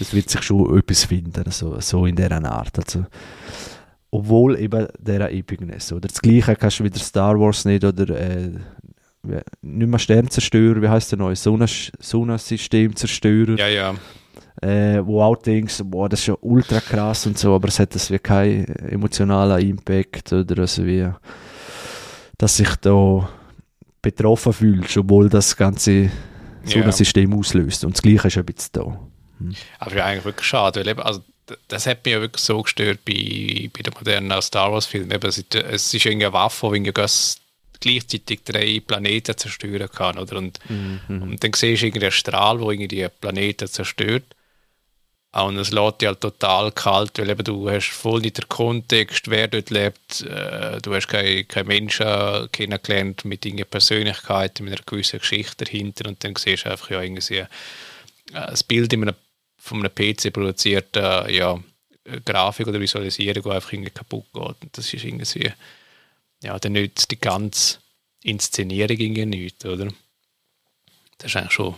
Es wird sich schon etwas finden, so, so in dieser Art. Also, obwohl eben dieser Epicness. Oder das Gleiche kannst du wieder Star Wars nicht oder äh, nicht mehr Sternzerstörer, wie heißt der neue? Sonnensystemzerstörer. Ja, ja äh, wo auch denkst, boah, das ist ja ultra krass und so, aber es hat das wie keinen emotionalen Impact oder also wie, dass sich da betroffen fühlst, obwohl das ganze so ein System auslöst. Und das Gleiche ist ein bisschen da. Hm. Aber ja, eigentlich wirklich schade, weil eben, also, das hat mich ja wirklich so gestört bei, bei den modernen Star Wars-Filmen. Es, es ist irgendwie eine Waffe, die gleichzeitig drei Planeten zerstören kann. Oder? Und, mhm. und dann siehst du irgendwie einen Strahl, der irgendwie die Planeten zerstört. Und es lässt dich halt total kalt, weil eben du hast voll nicht den Kontext, wer dort lebt. Äh, du hast keine, keine Menschen kennengelernt mit irgendeiner Persönlichkeit, mit einer gewissen Geschichte dahinter und dann siehst du einfach ja irgendwie äh, das Bild in einem, von einem PC produzierten ja, Grafik oder Visualisierung, die einfach irgendwie kaputt geht. Und das ist irgendwie, ja, dann nützt die ganze Inszenierung irgendwie nichts, oder? Das ist eigentlich schon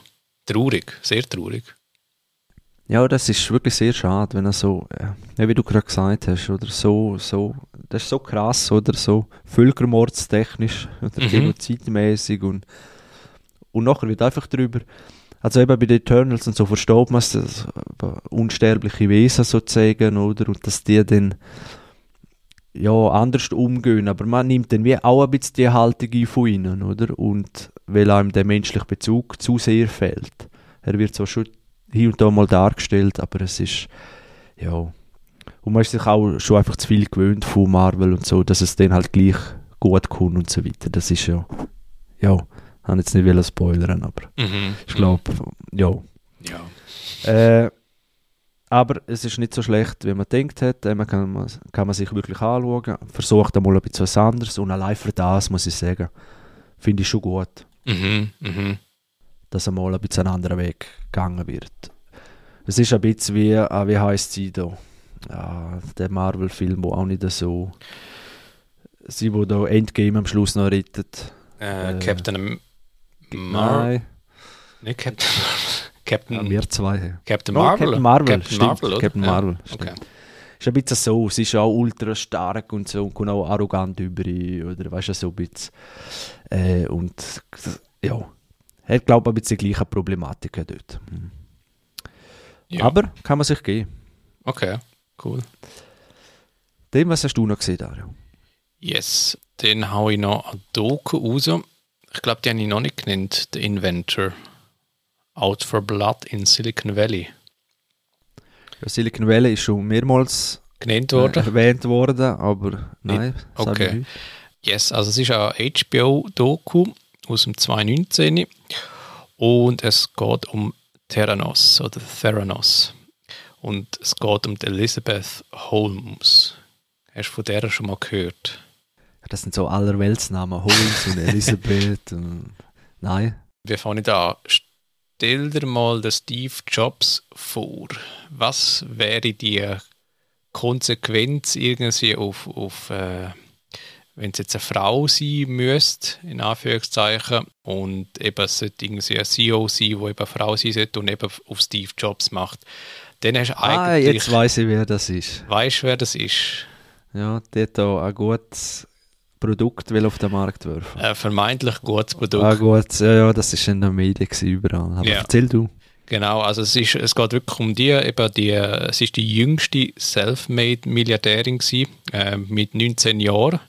traurig, sehr traurig. Ja, das ist wirklich sehr schade, wenn er so, ja, wie du gerade gesagt hast, oder so, so, das ist so krass, oder so völkermordstechnisch oder mhm. genozidmäßig und, und nachher wird einfach darüber Also eben bei den Eternals und so versteht man es, das unsterbliche Wesen sozusagen, oder? Und dass die dann ja, anders umgehen, aber man nimmt dann wie auch ein bisschen die Haltung von ihnen, oder? Und weil einem der menschliche Bezug zu sehr fehlt. Er wird zwar schon hier und da mal dargestellt, aber es ist, ja, und man ist sich auch schon einfach zu viel gewöhnt von Marvel und so, dass es dann halt gleich gut kommt und so weiter. Das ist ja, ja, ich habe jetzt nicht will spoilern, aber mhm. ich glaube, ja. Ja. Äh, aber es ist nicht so schlecht, wie man denkt hat. Man kann, kann man sich wirklich anschauen. Versucht einmal ein bisschen was anderes. Und allein für das, muss ich sagen, finde ich schon gut. Mhm, mhm. Dass einmal ein bisschen einen anderen Weg gegangen wird. Es ist ein bisschen wie, ah, wie heißt sie da? Ja, der Marvel-Film, wo auch nicht so. Sie, wo da Endgame am Schluss noch rettet. Äh, äh, Captain Marvel. Nein. Captain Marvel. Captain, ja, wir zwei. Captain Marvel? Oh, Captain Marvel, Captain stimmt. Marvel, Captain Marvel, ja. okay. Ist ein bisschen so, sie ist auch ultra stark und so und kommt auch arrogant über oder weißt du, so ein bisschen. Äh, und ja, er glaubt ein bisschen die gleiche Problematik dort. Mhm. Ja. Aber kann man sich geben. Okay, cool. Den, was hast du noch gesehen, Dario? Yes, den haue ich noch an Doku raus. Ich glaube, die habe ich noch nicht genannt, The Inventor. Out for Blood in Silicon Valley. Ja, Silicon Valley ist schon mehrmals genannt worden. Äh, erwähnt worden, aber nein. Okay. Yes, also es ist ein HBO-Doku aus dem 2019 und es geht um Theranos oder Theranos und es geht um Elizabeth Holmes. Hast du von der schon mal gehört? Das sind so allerweltsnamen, Holmes und Elisabeth und nein. Wie fange ich da stell dir mal den Steve Jobs vor. Was wäre die Konsequenz irgendwie auf, auf äh, wenn es jetzt eine Frau sein müsste, in Anführungszeichen, und eben es sollte irgendwie ein CEO sein, wo eben eine Frau sein sollte und eben auf Steve Jobs macht, dann hast du eigentlich... Ah, jetzt weiß ich, wer das ist. Weißt wer das ist? Ja, der hat da ein gutes Produkt will auf den Markt werfen. Ein vermeintlich gutes Produkt. Ah, gut, ja, ja, das ist in den Medien überall. Aber ja. erzähl du. Genau, also es, ist, es geht wirklich um die, eben die, es ist die jüngste Selfmade-Milliardärin äh, mit 19 Jahren.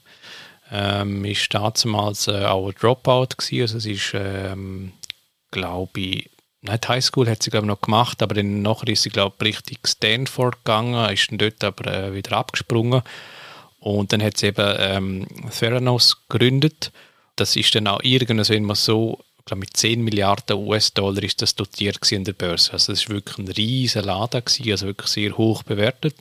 Ähm, ist damals äh, auch ein Dropout gewesen, also sie ist, ähm, glaube ich, nicht Highschool hat sie glaube noch gemacht, aber dann nachher ist sie glaube ich Richtung Stanford gegangen, ist dann dort aber äh, wieder abgesprungen und dann hat sie eben ähm, Theranos gegründet. Das ist dann auch irgendwann immer so, ich glaube mit 10 Milliarden US-Dollar ist das dotiert in der Börse. Also das ist wirklich ein riesiger Laden gewesen, also wirklich sehr hoch bewertet.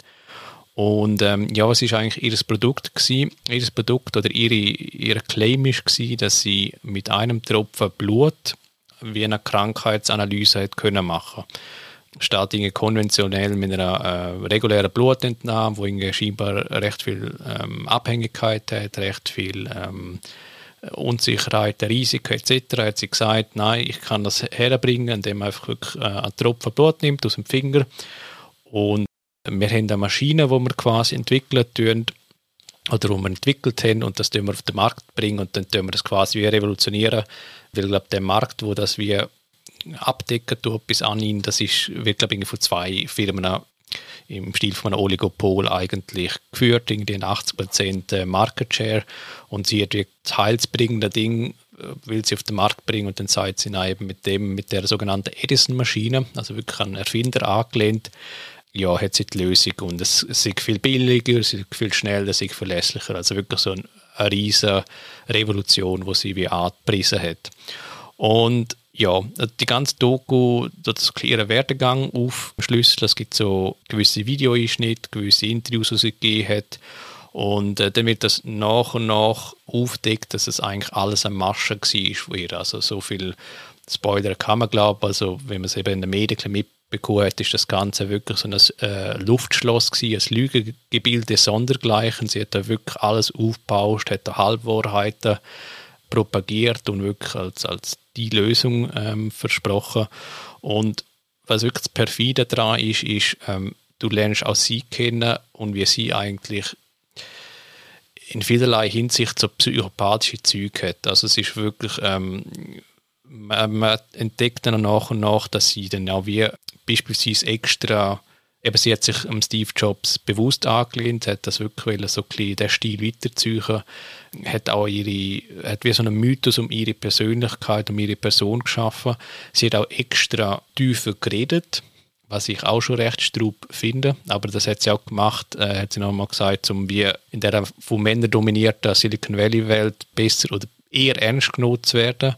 Und ähm, ja, was ist eigentlich ihr Produkt gewesen? Ihr Produkt oder ihre, ihr Claim gewesen, dass sie mit einem Tropfen Blut wie eine Krankheitsanalyse hat können machen statt konventionell mit einer äh, regulären Blutentnahme, wo irgendwie scheinbar recht viel ähm, Abhängigkeit hat, recht viel ähm, Unsicherheit, Risiken etc., hat sie gesagt, nein, ich kann das herbringen, indem man einfach wirklich äh, einen Tropfen Blut nimmt aus dem Finger und wir haben eine Maschine, die wir quasi entwickelt oder die wir entwickelt haben und das tun wir auf den Markt bringen und dann tun wir das quasi wie revolutionieren, weil ich glaube, der Markt, wo das wie abdecken tut bis an ihn, das ist, wird glaube ich von zwei Firmen im Stil von einem Oligopol eigentlich geführt, irgendwie 80% äh, Market Share. Und sie hat das heilsbringende Ding äh, will sie auf den Markt bringen und dann sagt sie na, eben mit dem mit der sogenannten Edison-Maschine, also wirklich an Erfinder angelehnt, ja, hat sie die Lösung und es, es ist viel billiger, es ist viel schneller, es ist verlässlicher, also wirklich so eine, eine riesige Revolution, wo sie wie angepriesen hat. Und ja, die ganze Doku, das ihren Werdegang aufschlüsselt. Es gibt so gewisse Videoeinschnitte, gewisse Interviews, die sie gegeben hat. Und äh, dann wird das nach und nach aufdeckt, dass es eigentlich alles eine Masche war von ihr. Also so viel Spoiler kann man glauben. Also wenn man es eben in den Medien mitbekommen hat, ist das Ganze wirklich so ein äh, Luftschloss gewesen, ein Lügengebilde sondergleichen. Sie hat da wirklich alles aufgebaut, hat da Halbwahrheiten propagiert und wirklich als, als die Lösung ähm, versprochen. Und was wirklich das perfide daran ist, ist, ähm, du lernst auch sie kennen und wie sie eigentlich in vielerlei Hinsicht so psychopathische Züge hat. Also es ist wirklich, ähm, man, man entdeckt dann nach und nach, dass sie dann auch wie beispielsweise extra eben sie hat sich am Steve Jobs bewusst angelehnt, hat das wirklich so ein den Stil weiterziehen, hat auch ihre, hat wie so einen Mythos um ihre Persönlichkeit, um ihre Person geschaffen. Sie hat auch extra tiefer geredet, was ich auch schon recht strub finde, aber das hat sie auch gemacht, äh, hat sie nochmal gesagt, um wie in der von Männern dominierten Silicon Valley Welt besser oder eher ernst genommen zu werden.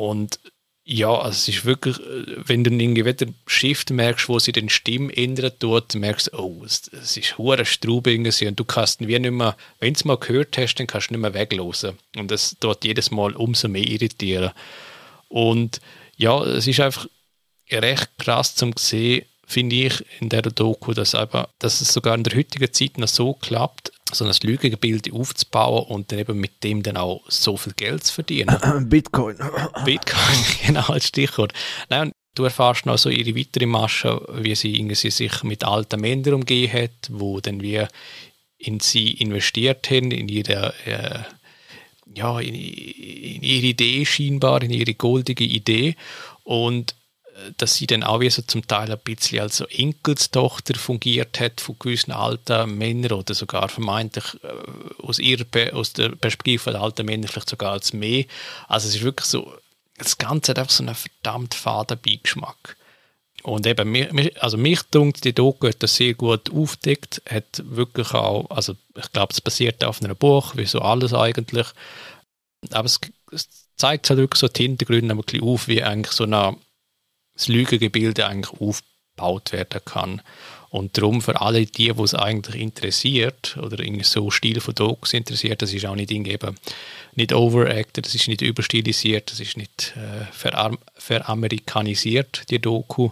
Und ja, also es ist wirklich, äh, wenn du irgendwie wieder Shift merkst, wo sie den Stimme ändern tut, merkst du, oh, es, es ist hure Straub irgendwie und du kannst wie nicht mehr, wenn du es mal gehört hast, dann kannst du nicht mehr weglosen. Und das tut jedes Mal umso mehr irritieren. Und ja, es ist einfach recht krass zum sehen, finde ich, in der Doku, dass, eben, dass es sogar in der heutigen Zeit noch so klappt, so ein Lügengebilde aufzubauen und dann eben mit dem dann auch so viel Geld zu verdienen. Bitcoin. Bitcoin, genau als Stichwort. Nein, du erfährst noch so ihre weitere Masche, wie sie irgendwie sich mit alten Männern umgehen hat, wo dann wir in sie investiert haben, in ihre, äh, ja, in, in ihre Idee scheinbar, in ihre goldige Idee. Und dass sie dann auch wie so zum Teil ein bisschen als so Enkelstochter fungiert hat von gewissen alten Männern oder sogar vermeintlich äh, aus, ihrer, aus der Perspektive der alten Männer vielleicht sogar als mehr. Also es ist wirklich so, das Ganze hat einfach so einen verdammt faden Beigeschmack. Und eben, also mich dunkt, die Doku hat das sehr gut aufdeckt, hat wirklich auch, also ich glaube, es basiert auf einem Buch, wie so alles eigentlich, aber es, es zeigt halt wirklich so die Hintergründe ein bisschen auf, wie eigentlich so eine das Lügengebilde eigentlich aufgebaut werden kann. Und darum für alle die, die es eigentlich interessiert oder irgendwie so Stil von Dokus interessiert, das ist auch nicht eben nicht overacted, das ist nicht überstilisiert, das ist nicht äh, veram veramerikanisiert, die Doku.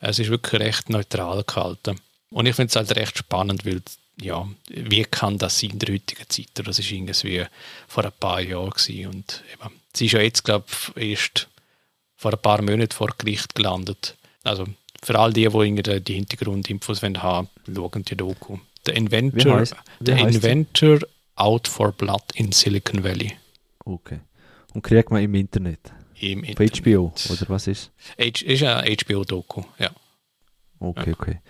Es ist wirklich recht neutral gehalten. Und ich finde es halt recht spannend, weil ja, wie kann das sein in der heutigen Zeit? Das ist irgendwie vor ein paar Jahren und eben, sie ist ja jetzt, glaube ich, erst vor ein paar Monaten vor Gericht gelandet. Also für all die, die die Hintergrundinfos haben wollen, schauen die Doku. The Inventor, heißt, the Inventor Out for Blood in Silicon Valley. Okay. Und kriegt man im Internet? Im Auf Internet. HBO, oder was ist H ist ein HBO-Doku, ja. Okay, ja. okay.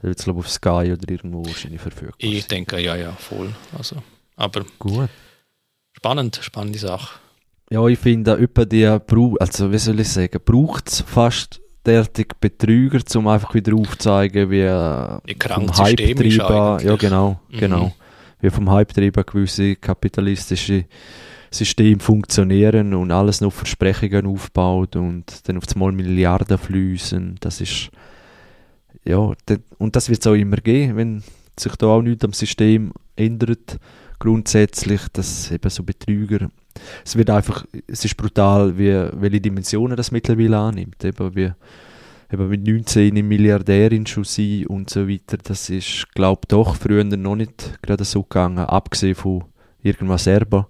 Wird es, glaube ich, auf Sky oder irgendwo wahrscheinlich verfügbar Ich denke, ja, ja, voll. Also, aber Gut. Spannend, spannende Sache. Ja, ich finde, etwa die, also wie soll ich sagen, braucht es fast derartig Betrüger, um einfach wieder aufzuzeigen, wie äh, vom Hype-Treiber, ja genau, mhm. genau, wie vom Hype-Treiber gewisse kapitalistische Systeme funktionieren und alles nur Versprechungen aufbaut und dann auf einmal Milliarden fließen. Das ist, ja, und das wird es auch immer gehen, wenn sich da auch nichts am System ändert, grundsätzlich, dass eben so Betrüger es wird einfach, es ist brutal, wie, welche Dimensionen das mittlerweile annimmt. Eben, wie, eben mit 19 Milliardärin schon sein und so weiter. Das ist, glaube ich, doch früher noch nicht gerade so gegangen, abgesehen von irgendwas Serber.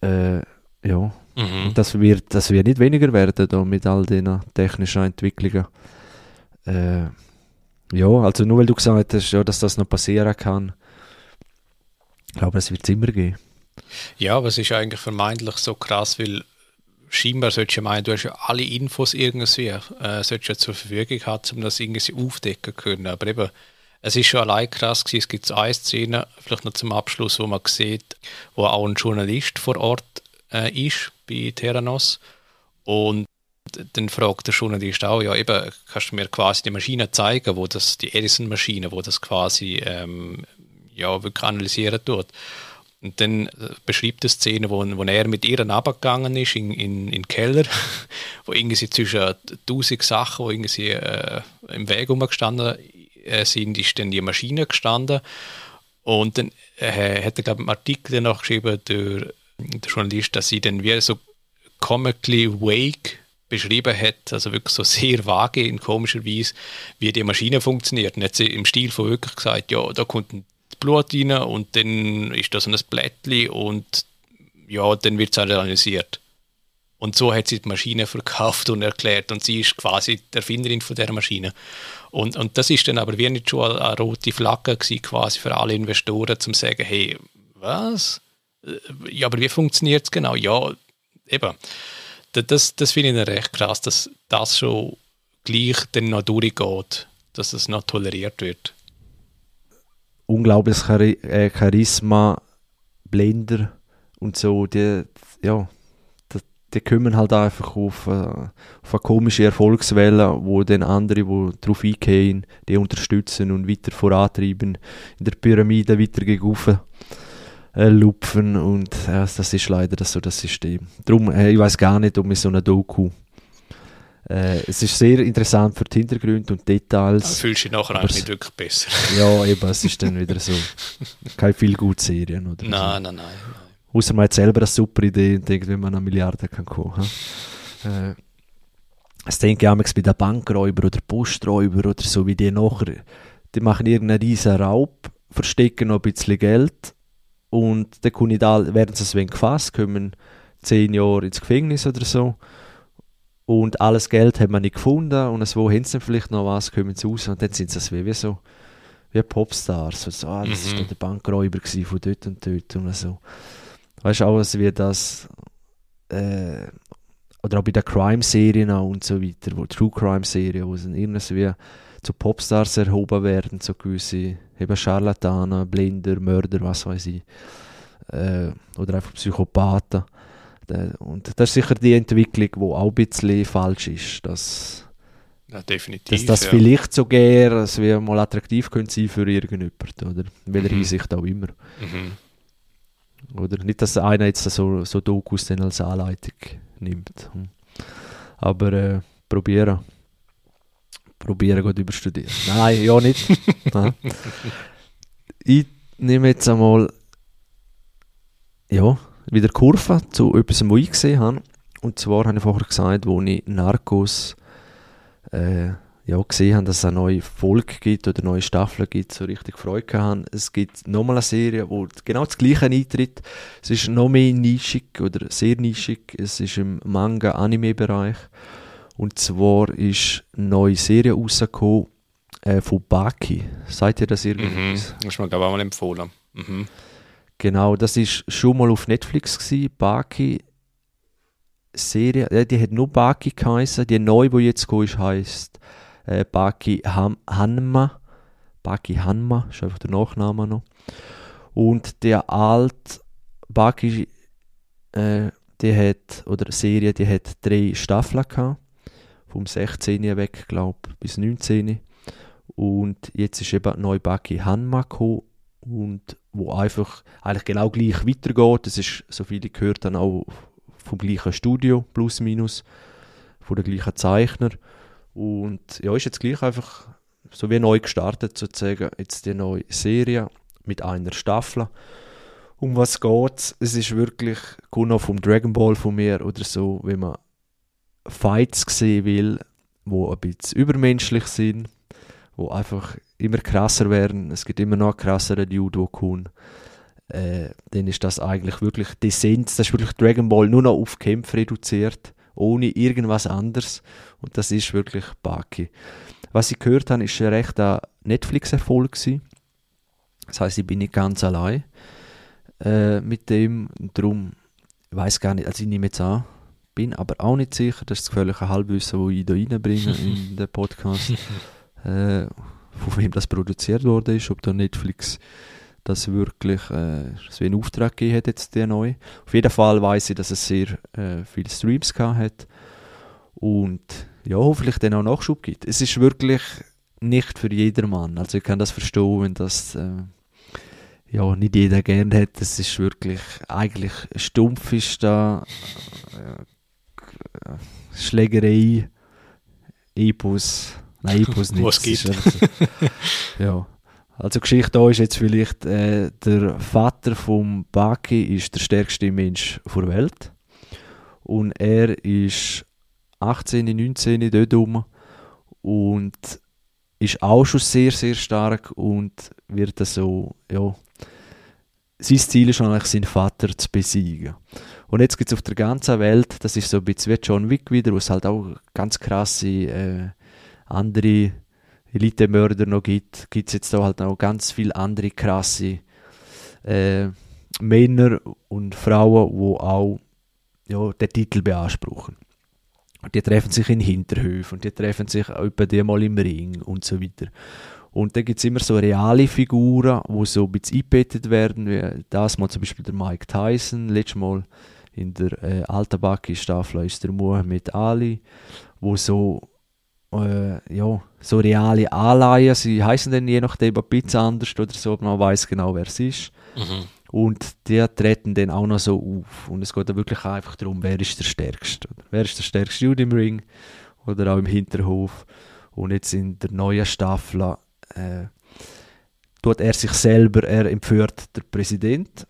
Äh, ja. Mhm. Das, wird, das wird nicht weniger werden da mit all den technischen Entwicklungen. Äh, ja, also nur weil du gesagt hast, ja, dass das noch passieren kann, ich glaube, es wird es immer geben. Ja, aber es ist eigentlich vermeintlich so krass, weil scheinbar solltest du meinen, du hast ja alle Infos irgendwie, äh, solltest ja zur Verfügung haben, um das irgendwie aufdecken können. Aber eben, es ist schon allein krass gewesen. Es gibt eine Szene, vielleicht noch zum Abschluss, wo man sieht, wo auch ein Journalist vor Ort äh, ist bei Theranos und dann fragt der Journalist auch, ja eben, kannst du mir quasi die Maschine zeigen, wo das, die Edison-Maschine, wo das quasi ähm, ja, wirklich analysieren tut. Und dann äh, beschreibt er Szene, wo, wo er mit ihr abgegangen ist in, in, in den Keller, wo irgendwie zwischen tausend Sachen, die irgendwie äh, im Weg umgestanden äh, sind, ist dann die Maschine gestanden. Und dann äh, hat er, glaube ich, einen Artikel danach geschrieben, der, der Journalist, dass sie dann wie so comically wake beschrieben hat, also wirklich so sehr vage in komischer Weise, wie die Maschine funktioniert. Und hat sie im Stil von wirklich gesagt, ja, da kommt ein Blut rein und dann ist da so ein Blättchen und ja, dann wird es analysiert. Und so hat sie die Maschine verkauft und erklärt und sie ist quasi die Erfinderin von der Maschine. Und, und das ist dann aber wie nicht schon eine, rote Flagge quasi für alle Investoren, zum sagen, hey, was? Äh, ja, aber wie funktioniert es genau? Ja, eben. das, das finde ich recht krass, dass das schon gleich dann noch durchgeht, dass es noch toleriert wird. Unglaubliches äh, Charisma, Blender und so, die, ja, die, die kommen halt einfach auf, äh, auf eine komische Erfolgswelle, wo dann andere, die darauf eingehen, die unterstützen und weiter vorantreiben, in der Pyramide weiter gegen äh, lupfen und äh, das ist leider so das System. Darum, äh, ich weiß gar nicht, ob mir so eine Doku äh, es ist sehr interessant für die Hintergründe und Details. Da fühlst du dich nachher eigentlich nicht wirklich besser. ja, eben, es ist dann wieder so. Keine viel gute Serien oder nein, so. nein, nein. Außer man hat selber eine super Idee und denkt, wie man eine Milliarde kann kommen. Äh, das denke ich auch bei den Bankräuber oder Posträuber oder so, wie die nachher, die machen irgendeinen riesen Raub, verstecken noch ein bisschen Geld und dann da, werden sie ein gefasst, kommen zehn Jahre ins Gefängnis oder so und alles Geld hat man nicht gefunden und so haben sie vielleicht noch was, kommen sie raus und dann sind sie wie, wie so wie Popstars. So, ah, das mhm. der Bankräuber von dort und dort und so. Weißt du, alles wie das äh, oder auch bei den Crime-Serien und so weiter, wo True Crime-Serien, wo sie irgendwie zu Popstars erhoben werden, so gewisse eben Scharlatanen, Blinder, Mörder, was weiß ich. Äh, oder einfach Psychopathen. Und das ist sicher die Entwicklung, die auch ein bisschen falsch ist. Dass, ja, definitiv. Dass das ja. vielleicht sogar dass wir mal attraktiv können sein für irgendjemanden, oder? In welcher mhm. Hinsicht auch immer. Mhm. Oder nicht, dass einer jetzt so, so Dokus dann als Anleitung nimmt. Hm. Aber äh, probieren. Probieren gut überstudieren. Nein, ja nicht. ich nehme jetzt einmal ja, wieder Kurve zu etwas, was ich gesehen habe. Und zwar habe ich vorher gesagt, wo ich Narcos äh, ja, gesehen habe, dass es eine neue Folge gibt oder neue Staffeln gibt, so richtig Freude habe. Es gibt nochmal eine Serie, wo genau das Gleiche eintritt. Es ist noch mehr nischig oder sehr nischig. Es ist im Manga-Anime-Bereich. Und zwar ist eine neue Serie rausgekommen äh, von Baki. Seid ihr das irgendwie? Mhm. Das ist mir, glaube ich, auch mal empfohlen. Mhm. Genau, das ist schon mal auf Netflix gewesen, Baki Serie, äh, die hat nur Baki geheißen, die neue, die jetzt ist, heisst äh, Baki Ham Hanma, Baki Hanma, ist einfach der Nachname noch. Und der alte Baki, äh, die hat, oder Serie, die hat drei Staffeln gehabt, vom 16. weg, glaube bis 19. Und jetzt ist eben neu Baki Hanma gekommen und wo einfach eigentlich genau gleich weitergeht. Das ist, so viel ich gehört, dann auch vom gleichen Studio, plus minus, von der gleichen Zeichner. Und ja, ist jetzt gleich einfach so wie neu gestartet, sozusagen, jetzt die neue Serie mit einer Staffel. Um was geht es? ist wirklich, kommt noch vom Dragon Ball von mir oder so, wenn man Fights sehen will, wo ein bisschen übermenschlich sind, wo einfach immer krasser werden, es gibt immer noch krassere Dude, die kommen, äh, dann ist das eigentlich wirklich die Essenz, das ist wirklich Dragon Ball nur noch auf Kämpfe reduziert, ohne irgendwas anderes. Und das ist wirklich Baki. Was ich gehört habe, ist ein recht ein Netflix-Erfolg Das heißt, ich bin nicht ganz allein äh, mit dem, darum ich weiß gar nicht, also ich nehme jetzt an, bin aber auch nicht sicher, das ist das gefährliche Halbwissen, das ich da reinbringe in den Podcast. äh, von wem das produziert ist, ob da Netflix das wirklich äh, so einen Auftrag gegeben hat, jetzt der neu. Auf jeden Fall weiß ich, dass es sehr äh, viele Streams gehabt hat und ja, hoffentlich dann auch Nachschub gibt. Es ist wirklich nicht für jedermann, also ich kann das verstehen, wenn das äh, ja, nicht jeder gerne hat. Es ist wirklich eigentlich stumpf ist da äh, Schlägerei, Epos, Nein, Epos nicht. Was gibt. ja. Also Geschichte da ist jetzt vielleicht, äh, der Vater von Baki ist der stärkste Mensch der Welt. Und er ist 18, 19 dort rum und ist auch schon sehr, sehr stark und wird so, ja, sein Ziel ist eigentlich, seinen Vater zu besiegen. Und jetzt gibt es auf der ganzen Welt, das ist so ein bisschen wie John Wick wieder, wo es halt auch ganz krasse äh, andere Elite-Mörder noch gibt, gibt es jetzt da halt noch ganz viele andere krasse äh, Männer und Frauen, die auch ja, den Titel beanspruchen. Die treffen sich in Hinterhöfen und die treffen sich etwa die mal im Ring und so weiter. Und da gibt es immer so reale Figuren, die so ein bisschen eingebettet werden, wie das mal zum Beispiel der Mike Tyson, letztes Mal in der äh, alten Baki-Staffel ist der Muhammad Ali, wo so äh, ja, so reale Anleihen, sie heißen dann je nachdem ein bisschen anders oder so, man weiß genau, wer es ist. Mhm. Und die treten dann auch noch so auf. Und es geht dann wirklich einfach darum, wer ist der Stärkste. Wer ist der stärkste Jude im Ring oder auch im Hinterhof. Und jetzt in der neuen Staffel äh, tut er sich selber, er empfiehlt der Präsident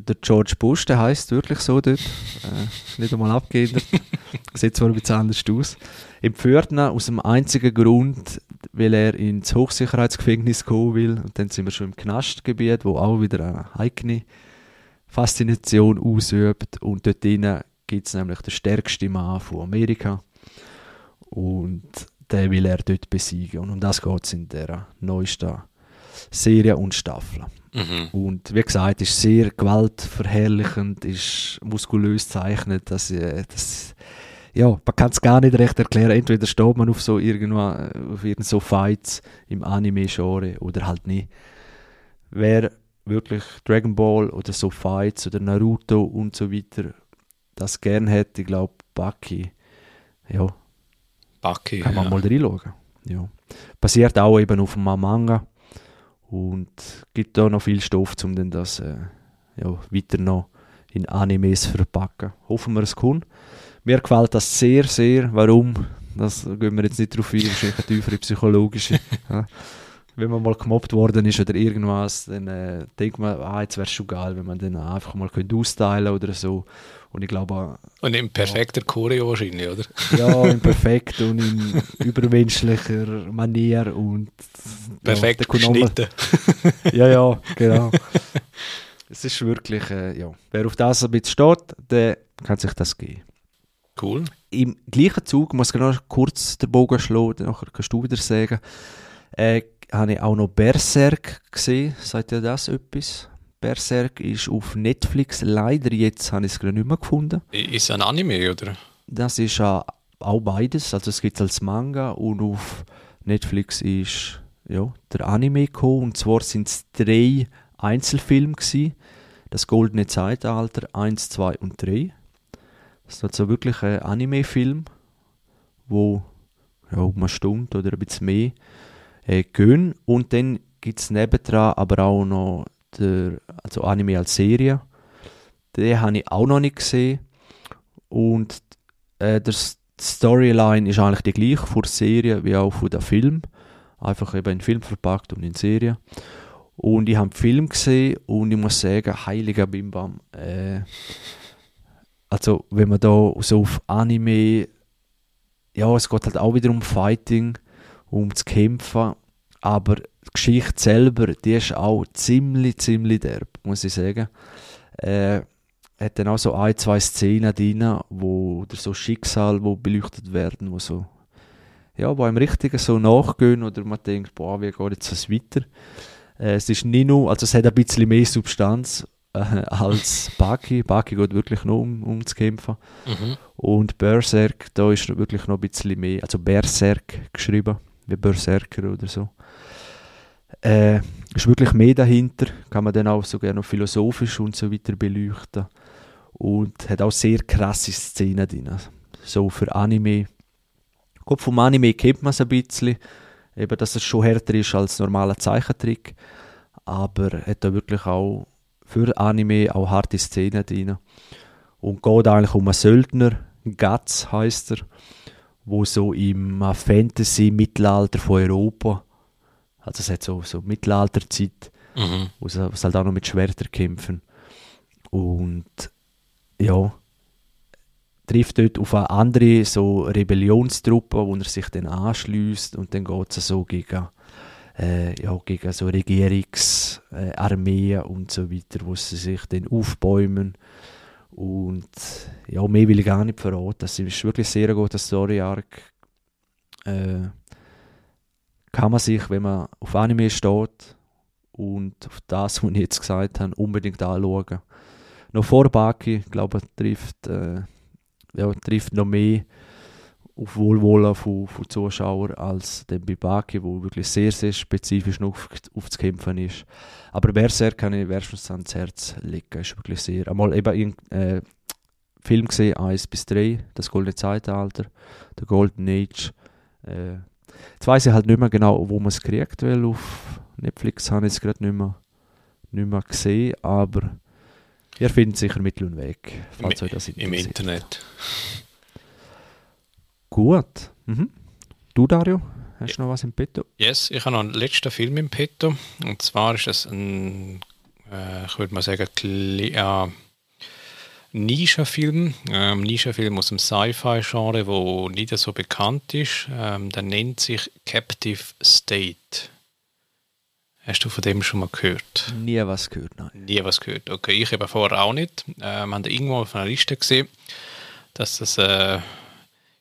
der George Bush, der heißt wirklich so dort. Äh, nicht einmal abgehend. Sieht zwar ein bisschen anders aus. Empführt ihn aus dem einzigen Grund, weil er ins Hochsicherheitsgefängnis kommen will. Und dann sind wir schon im Knastgebiet, wo auch wieder eine eigene Faszination ausübt. Und dort drinnen gibt es nämlich den stärksten Mann von Amerika. Und den will er dort besiegen. Und um das geht es in der neuesten Serie und Staffel. Mhm. Und wie gesagt, ist sehr gewaltverherrlichend, ist muskulös zeichnet. Das, äh, das, ja, man kann es gar nicht recht erklären. Entweder steht man auf so irgendwo, äh, auf irgend so Fights im Anime-Genre oder halt nicht. Wer wirklich Dragon Ball oder so Fights oder Naruto und so weiter das gern hätte, ich glaube, Baki, ja, Baki, kann man ja. mal reinschauen. Ja. Basiert auch eben auf einem Manga und gibt da noch viel Stoff, um dann das äh, ja, weiter noch in Animes verpacken. Hoffen wir, es kommt. Mir gefällt das sehr, sehr. Warum? Das gehen wir jetzt nicht drauf ein, wahrscheinlich eine tiefere psychologische. ja. Wenn man mal gemobbt worden ist oder irgendwas, dann äh, denkt man, ah, jetzt wäre es schon geil, wenn man dann einfach mal könnte austeilen oder so. Und ich glaube... Und in perfekter ja, Choreo wahrscheinlich, oder? ja, in perfekt und in übermenschlicher Manier und... Perfekt ja, geschnitten. ja, ja, genau. Es ist wirklich, äh, ja, wer auf das ein bisschen steht, der kann sich das geben. Cool. Im gleichen Zug, muss ich noch kurz den Bogen schlagen, nachher kannst du wieder sagen, äh, habe ich auch noch Berserk gesehen. Sagt ihr das etwas? Berserk ist auf Netflix. Leider jetzt habe ich es nicht mehr gefunden. Ist es ein Anime, oder? Das ist äh, auch beides. Also es gibt es als Manga und auf Netflix ist ja, der Anime gekommen. Und zwar sind es drei Einzelfilme gewesen. Das Goldene Zeitalter 1, 2 und 3. Das ist also wirklich ein Anime-Film, wo ja, um eine Stunde oder ein bisschen mehr äh, gehen. Und dann gibt es nebendran aber auch noch der, also Anime als Serie. Den habe ich auch noch nicht gesehen. Und äh, der Storyline ist eigentlich die gleiche von der Serie wie auch von dem Film. Einfach eben in Film verpackt und in Serie. Und ich habe den Film gesehen und ich muss sagen, heiliger Bimbam. Äh, also, wenn man da so auf Anime, ja, es geht halt auch wieder um Fighting, um zu kämpfen, aber die Geschichte selber, die ist auch ziemlich, ziemlich derb, muss ich sagen. Äh, hat dann auch so ein, zwei Szenen drin, wo oder so Schicksal, wo beleuchtet werden, wo so ja, wo einem richtigen so nachgehen oder man denkt, boah, wie geht jetzt das weiter? Äh, es ist nicht nur, also es hat ein bisschen mehr Substanz äh, als Baki. Baki geht wirklich nur um, um zu kämpfen. Mhm. Und Berserk, da ist wirklich noch ein bisschen mehr, also Berserk geschrieben, wie Berserker oder so. Äh, ist wirklich mehr dahinter, kann man dann auch so gerne philosophisch und so weiter beleuchten. Und hat auch sehr krasse Szenen drin. So für Anime. Gut, vom Anime kennt man es ein bisschen, eben, dass es schon härter ist als normaler Zeichentrick. Aber hat da wirklich auch für Anime auch harte Szenen drin. Und geht eigentlich um einen Söldner, Guts heißt er, wo so im Fantasy-Mittelalter von Europa also es hat so, so Mittelalterzeit, mhm. wo sie halt auch noch mit Schwertern kämpfen. Und ja, trifft dort auf eine andere so Rebellionstruppe, wo er sich dann anschließt und dann geht es so gegen, äh, ja, gegen so Regierungsarmeen äh, und so weiter, wo sie sich dann aufbäumen. Und ja, mehr will ich gar nicht verraten. Das ist wirklich sehr guter Story-Arc. Äh, kann man sich, wenn man auf Anime steht und auf das, was ich jetzt gesagt habe, unbedingt anschauen. Noch vor Baki, glaube ich, trifft, äh, ja, trifft noch mehr auf Wohlwollen von, von Zuschauern als der Bibaki, wo wirklich sehr, sehr spezifisch auf, aufzukämpfen ist. Aber Berserk kann ich wärstens ans Herz legen, ist wirklich sehr. Einmal eben in, äh, Film gesehen, 1 bis 3, das Goldene Zeitalter, der Golden Age. Äh, jetzt weiß ich halt nicht mehr genau, wo man es kriegt, weil auf Netflix habe ich es gerade nicht mehr, nicht mehr gesehen, aber ihr findet sicher Mittel und Weg, falls Im, euch das interessiert. Im Internet. Gut. Mhm. Du, Dario, hast du noch was im Petto? Yes, ich habe noch einen letzten Film im Petto. Und zwar ist es ein, äh, ich würde mal sagen, äh, Nischenfilm. Ähm, Nischenfilm aus dem Sci-Fi-Genre, wo nicht so bekannt ist. Ähm, der nennt sich Captive State. Hast du von dem schon mal gehört? Nie was gehört, nein. Nie was gehört. Okay, ich habe vorher auch nicht. Ähm, haben irgendwo auf einer Liste gesehen, dass das äh,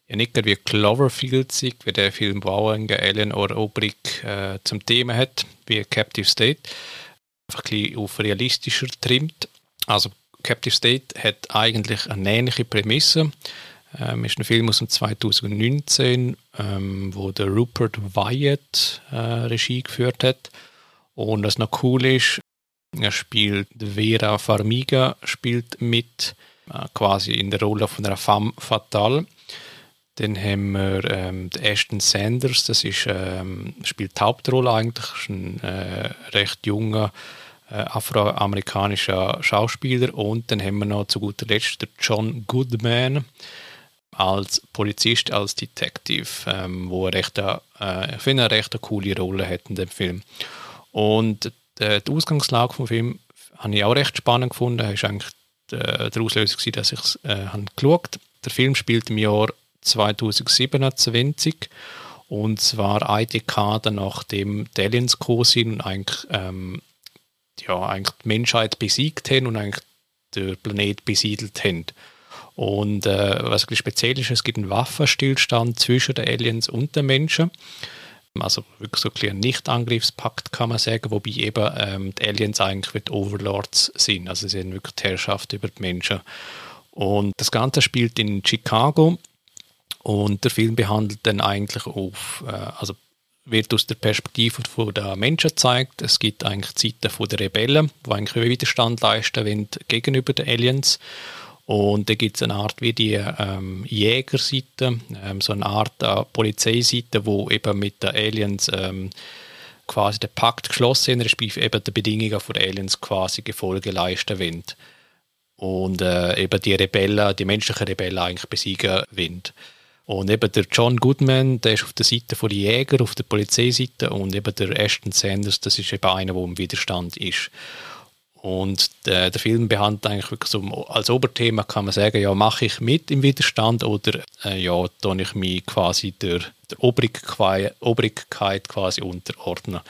nicht wie Cloverfield sieht, wie der Film, wo Alien oder Obrig äh, zum Thema hat, wie Captive State. Einfach ein bisschen auf realistischer trimmt. Also Captive State hat eigentlich eine ähnliche Prämisse. Ähm, ist ein Film aus dem 2019, ähm, wo der Rupert Wyatt äh, Regie geführt hat. Und was noch cool ist, er spielt Vera Farmiga spielt mit, äh, quasi in der Rolle von einer femme fatale. Dann haben wir ähm, Ashton Sanders, das ist, ähm, spielt die Hauptrolle eigentlich, ist ein äh, recht junger äh, afroamerikanischer Schauspieler. Und dann haben wir noch zu guter Letzt den John Goodman als Polizist, als Detective, ähm, wo er recht, äh, ich finde, eine recht coole Rolle hat in dem Film. Und äh, die Ausgangslage vom Film habe ich auch recht spannend gefunden. Das war eigentlich äh, Auslöser, gewesen, dass ich es äh, geschaut habe. Der Film spielt im Jahr 2027 und zwar eine Dekade nachdem die Aliens gekommen sind und eigentlich, ähm, ja, eigentlich die Menschheit besiegt haben und eigentlich den Planet besiedelt haben. Und äh, was speziell ist, es gibt einen Waffenstillstand zwischen den Aliens und den Menschen. Also wirklich so ein Nicht-Angriffspakt kann man sagen, wobei eben ähm, die Aliens eigentlich Overlords sind. Also sie sind wirklich die Herrschaft über die Menschen. Und das Ganze spielt in Chicago und der Film behandelt dann eigentlich auf, äh, also wird aus der Perspektive der Menschen gezeigt. Es gibt eigentlich Zeiten von der Rebellen, die eigentlich Widerstand leisten wollen gegenüber den Aliens. Und da gibt es eine Art wie die ähm, Jägerseite, ähm, so eine Art äh, Polizeiseite, wo eben mit den Aliens ähm, quasi der Pakt geschlossen ist, respektive eben die Bedingungen der Aliens quasi Gefolge leisten wollen. Und äh, eben die Rebellen, die menschlichen Rebellen eigentlich besiegen wollen. Und eben der John Goodman, der ist auf der Seite der Jäger, auf der Polizeiseite und eben der Ashton Sanders, das ist eben einer, der im Widerstand ist. Und der, der, Film behandelt eigentlich wirklich so als Oberthema kann man sagen, ja, mache ich mit im Widerstand oder äh, ja, tue ich mich quasi der, der Obrigkeit, quasi unterordnen.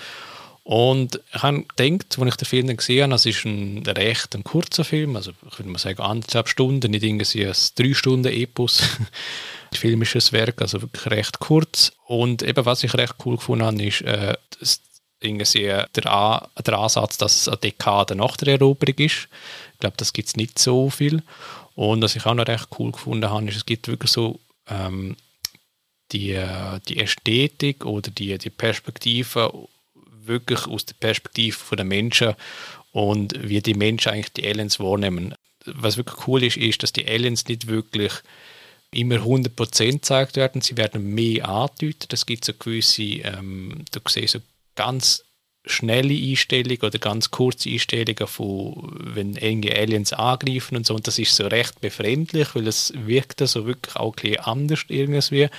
Und ich habe gedacht, als ich den Film gesehen habe, es ist ein recht ein kurzer Film, also ich würde mal sagen anderthalb Stunden, nicht irgendwie ein drei Stunden Epos. filmisches Werk, also wirklich recht kurz. Und eben, was ich recht cool gefunden habe, ist äh, irgendwie der, An der Ansatz, dass es eine Dekade nach der Eroberung ist. Ich glaube, das gibt es nicht so viel. Und was ich auch noch recht cool gefunden habe, ist, es gibt wirklich so ähm, die, äh, die Ästhetik oder die, die Perspektive wirklich aus der Perspektive der Menschen und wie die Menschen eigentlich die Aliens wahrnehmen. Was wirklich cool ist, ist, dass die Aliens nicht wirklich immer 100% gezeigt werden. Sie werden mehr angedeutet. Es gibt so gewisse, ähm, du siehst so ganz schnelle Einstellungen oder ganz kurze Einstellungen von, wenn irgendwie Aliens angreifen und so. Und das ist so recht befremdlich, weil es wirkt so wirklich auch ein anders irgendwie.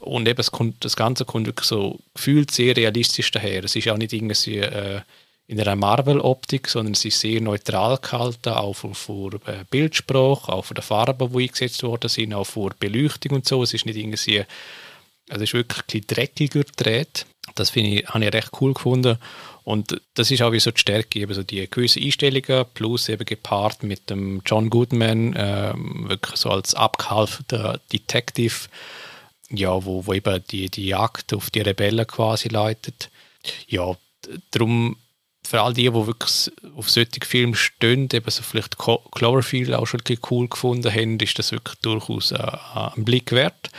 Und eben, das Ganze kommt wirklich so gefühlt sehr realistisch daher. Es ist auch nicht irgendwie äh, in einer Marvel-Optik, sondern es ist sehr neutral gehalten, auch vor, vor äh, Bildsprache, auch von den Farben, die eingesetzt worden sind, auch vor Beleuchtung und so. Es ist nicht irgendwie, also es ist wirklich ein bisschen dreckiger gedreht. Das finde ich, habe ich recht cool gefunden. Und das ist auch wie so die Stärke, eben so die gewissen Einstellungen, plus eben gepaart mit dem John Goodman, äh, wirklich so als abgehalfter Detective, ja, wo, wo eben die, die Jagd auf die Rebellen quasi leitet. Ja, darum für all die, die wirklich auf solche Filme stehen, eben so vielleicht Cloverfield auch schon cool gefunden haben, ist das wirklich durchaus äh, ein Blick wert.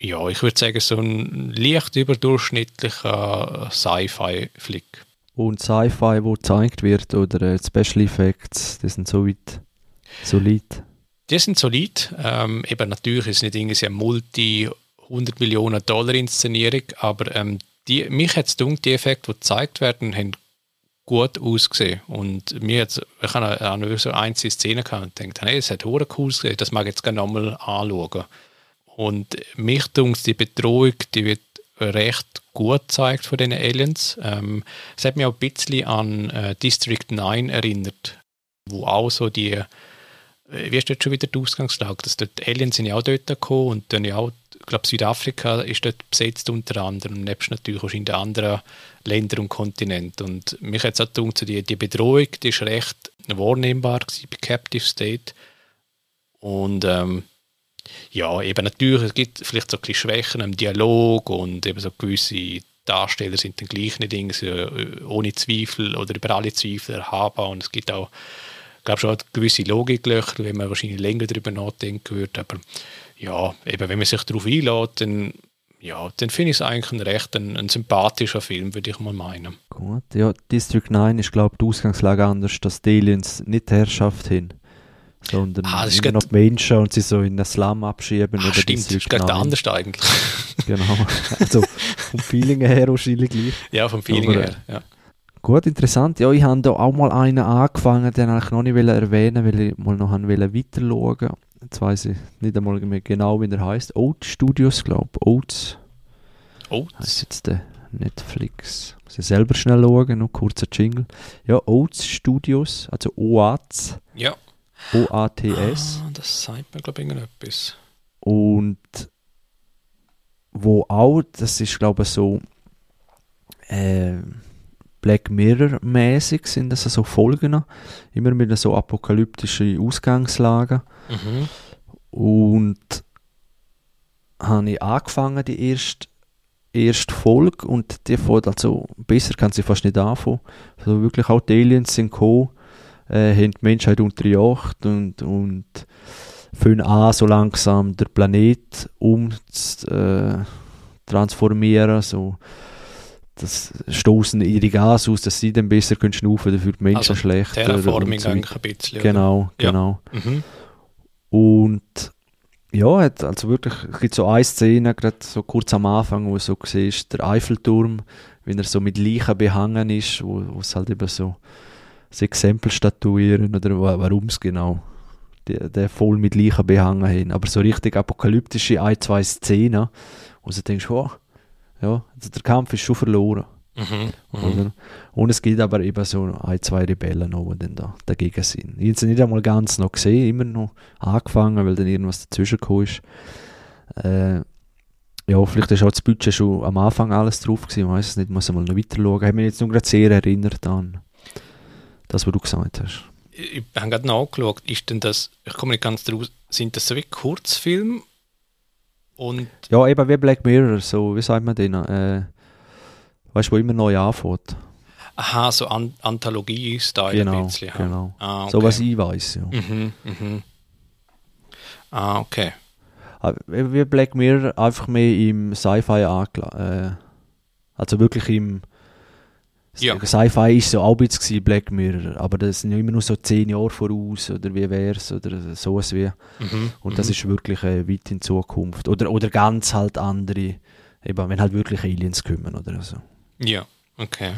ja, ich würde sagen, so ein leicht überdurchschnittlicher Sci-Fi-Flick. Und Sci-Fi, wo gezeigt wird, oder äh, Special Effects, die sind so weit solid? Die sind solid. Ähm, eben natürlich ist es nicht irgendwie eine Multi- 100 Millionen Dollar Inszenierung, aber ähm, die, mich hat es die Effekte, die gezeigt werden, haben gut ausgesehen. Und mir jetzt, ich habe eine, so einzelne Szene gehabt und gedacht, hey, es hat cool ausgesehen, das mag ich jetzt gerne nochmal anschauen. Und mich dunkt die Bedrohung, die wird recht gut gezeigt von den Aliens. Ähm, es hat mich auch ein bisschen an äh, District 9 erinnert, wo auch so die, äh, wie ist dort schon wieder die Ausgangslage, dass dort Aliens sind ja auch dort gekommen und dann ja auch, ich glaube Südafrika ist dort besetzt unter anderem, nebst natürlich auch in den anderen Ländern und Kontinenten. Und mich hat es auch gedacht, die, die Bedrohung, die ist recht wahrnehmbar bei Captive State und ähm, ja, eben natürlich, es gibt vielleicht so ein bisschen Schwächen im Dialog und eben so gewisse Darsteller sind dann gleich nicht irgendwie ohne Zweifel oder über alle Zweifel erhaben und es gibt auch, ich glaube schon gewisse Logiklöcher, wenn man wahrscheinlich länger darüber nachdenken würde, aber ja, eben wenn man sich darauf einlädt, dann ja, dann finde ich es eigentlich ein recht ein, ein, sympathischer Film, würde ich mal meinen. Gut, ja, District 9 ist, glaube ich, die Ausgangslage anders, dass die Aliens nicht die Herrschaft haben sondern ah, immer noch die Menschen und sie so in den Slum abschieben. Ah, stimmt, das ist gerade anders eigentlich. genau, also vom Feeling her wahrscheinlich gleich. Ja, vom Feeling Aber, her, ja. Gut, interessant. Ja, ich habe da auch mal einen angefangen, den ich noch nicht erwähnen weil ich mal noch weiter schauen Jetzt weiß ich nicht einmal mehr genau, wie der heißt. Oats Studios, glaube ich. Oats. Oats? Heißt jetzt der Netflix. Muss ich selber schnell schauen, noch kurzer Jingle. Ja, Oats Studios, also OATS. Ja. OATS. Ah, das sagt mir, glaube ich, irgendetwas. Und wo auch, das ist, glaube ich, so äh, Black Mirror-mäßig sind das so Folgen, immer mit so apokalyptischen Ausgangslagen. Mhm. Und habe ich angefangen, die erste, erste Folge, und die Folge, also besser kann sie fast nicht anfangen. Also wirklich auch die Aliens sind gekommen äh, haben die Menschheit unterjocht und, und fangen an, so langsam den Planet umzutransformieren. Äh, so. Das stoßen ihre Gas aus, dass sie dann besser können schnaufen, dafür die Menschen also, schlechter. Terraforming so eigentlich ein bisschen. Genau, ja. genau. Mhm. Und ja, hat also wirklich, es gibt so eine Szene, gerade so kurz am Anfang, wo so siehst, der Eiffelturm, wenn er so mit Leichen behangen ist, wo es halt eben so das Exempel statuieren oder warum es genau die voll mit Leichen behangen haben. Aber so richtig apokalyptische ein, zwei Szenen, wo du denkst, oh, ja, also der Kampf ist schon verloren. Mhm, mhm, oder? Und es gibt aber eben so ein, zwei Rebellen noch, die dann da dagegen sind. Ich habe sie nicht einmal ganz noch gesehen, immer noch angefangen, weil dann irgendwas dazwischen gekommen ist. Äh, ja, vielleicht ist auch das Budget schon am Anfang alles drauf gewesen, ich weiß es nicht, muss mal noch weiter schauen. Ich habe mich jetzt nur gerade sehr erinnert an das, was du gesagt hast. Ich habe gerade nachgeschaut, ist denn das, ich komme nicht ganz draus, sind das so wie Kurzfilme? Und ja, eben wie Black Mirror, so, wie sagt man den? Äh, weißt du, wo immer neu anfängt. Aha, so An Anthologie-Style genau, ein bisschen. Genau, ah, okay. so was ich weiß, ja. Mhm, mhm. Ah, okay. Ah, wie Black Mirror, einfach mehr im Sci-Fi angelegt. Äh, also wirklich im ja. Sci-Fi ist so auch ein bisschen Black Mirror, aber das sind ja immer nur so zehn Jahre voraus oder wie wär's oder sowas wie. Mhm. Und das mhm. ist wirklich äh, weit in Zukunft. Oder, oder ganz halt andere, eben, wenn halt wirklich Aliens kommen oder so. Ja, okay.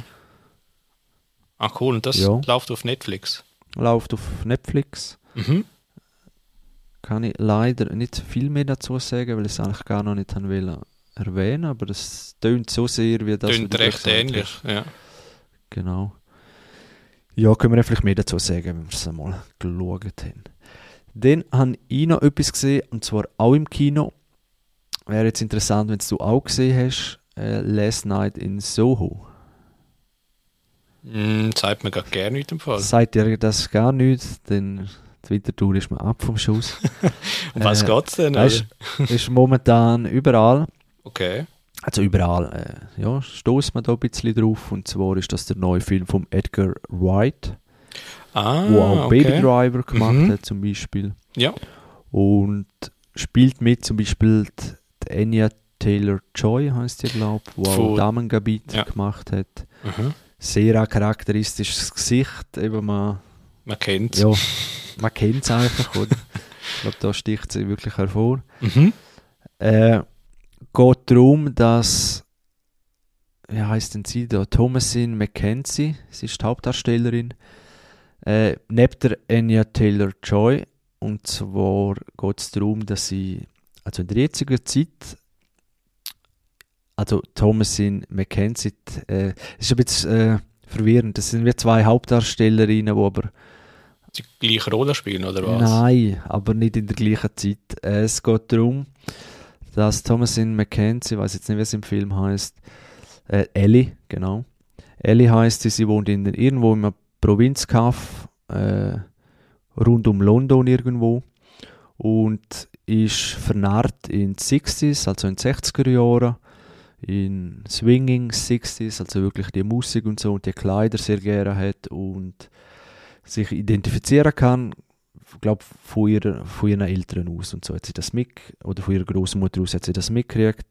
Ah, cool. Und das ja. läuft auf Netflix? Läuft auf Netflix. Mhm. Kann ich leider nicht viel mehr dazu sagen, weil ich es eigentlich gar noch nicht erwähnen aber das tönt so sehr wie das. Tönt recht ähnlich, ja. Genau. Ja, können wir vielleicht mehr dazu sagen, wenn wir es einmal geschaut haben. Dann habe ich noch etwas gesehen, und zwar auch im Kino. Wäre jetzt interessant, wenn du auch gesehen hast, äh, Last Night in Soho. Mm, sagt mir gar gerne nicht im Fall. Sagt dir das gar nicht, denn die Wintertour ist mir ab vom Schuss. um was äh, geht's denn? Weißt, ist momentan überall. Okay. Also überall äh, ja, stoßt man da ein bisschen drauf. Und zwar ist das der neue Film von Edgar Wright, ah, wo auch okay. Baby Driver gemacht mhm. hat zum Beispiel. Ja. Und spielt mit zum Beispiel mit Anya Taylor-Joy, heißt die, glaube ich, die auch Damengebiet ja. gemacht hat. Mhm. Sehr charakteristisches Gesicht, eben man... Man kennt es. Ja, man kennt es einfach, oder? ich glaube, da sticht sie wirklich hervor. Mhm. Äh, geht darum, dass wie heißt denn sie da? Thomasin McKenzie, sie ist die Hauptdarstellerin, äh, neben der Anya Taylor-Joy. Und zwar geht es darum, dass sie, also in der jetzigen Zeit, also Thomasin McKenzie, äh, ist ein bisschen äh, verwirrend. Das sind wie zwei Hauptdarstellerinnen, die aber die gleiche Rolle spielen, oder was? Nein, aber nicht in der gleichen Zeit. Äh, es geht darum, dass Thomasin McKenzie, ich weiß jetzt nicht, wie es im Film heißt, äh, Ellie, genau. Ellie heißt sie, sie wohnt in, irgendwo im Provinzkaff äh, rund um London irgendwo und ist vernarrt in die 60s, also in den 60er Jahren, in Swinging 60s, also wirklich die Musik und so und die Kleider sehr gerne hat und sich identifizieren kann, glaube von, ihrer, von ihren Eltern aus und so hat sie das mit, oder von ihrer Großmutter aus hat sie das mitgekriegt,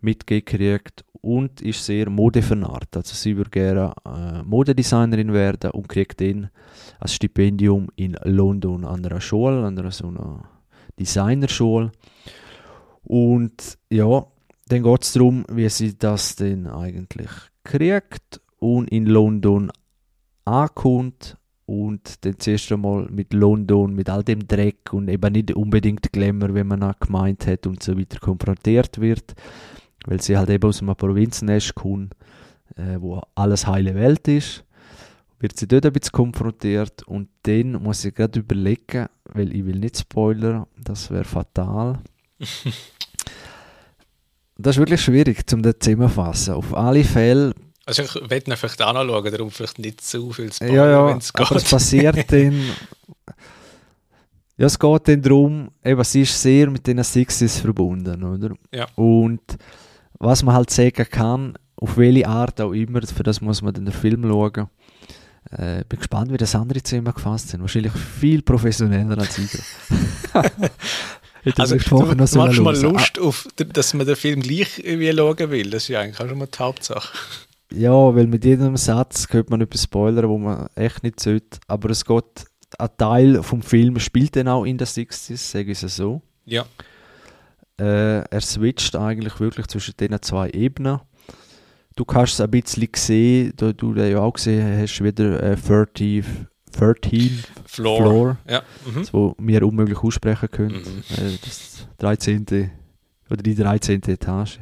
mitgekriegt und ist sehr modevernarrt. Also sie würde gerne äh, Modedesignerin werden und kriegt dann ein Stipendium in London an einer Schule, an einer so einer Designerschule. Und ja, dann geht es darum, wie sie das denn eigentlich kriegt und in London ankommt und dann zuerst einmal mit London, mit all dem Dreck und eben nicht unbedingt Glamour, wie man auch gemeint hat und so weiter konfrontiert wird weil sie halt eben aus einem Provinznest kommt, äh, wo alles heile Welt ist, wird sie dort ein bisschen konfrontiert und dann muss ich gerade überlegen, weil ich will nicht spoilern, das wäre fatal. das ist wirklich schwierig, um das zusammenzufassen. Auf alle Fälle also ich werde ihn vielleicht anschauen, darum vielleicht nicht zu viel Spoiler, ja, ja, wenn es geht. aber es passiert dann... Ja, es geht dann darum, eben, sie ist sehr mit den Sixes verbunden, oder? Ja. Und was man halt sagen kann, auf welche Art auch immer, für das muss man dann den Film schauen. Äh, bin gespannt, wie das andere Zimmer gefasst sind. Wahrscheinlich viel professioneller als ich. also, du, du machst mal Lust, auf, dass man den Film gleich irgendwie schauen will. Das ist ja eigentlich auch schon mal die Hauptsache. Ja, weil mit jedem Satz könnte man etwas spoilern, wo man echt nicht sollte. Aber es geht, ein Teil vom Film spielt dann auch in der 60s, sage ich es so. Ja. Äh, er switcht eigentlich wirklich zwischen diesen zwei Ebenen. Du kannst es ein bisschen sehen, da du den ja auch gesehen hast, wieder äh, 30, 13 Floor, Floor ja. mhm. das wir unmöglich aussprechen können. Mhm. Äh, das 13. oder die 13. Etage.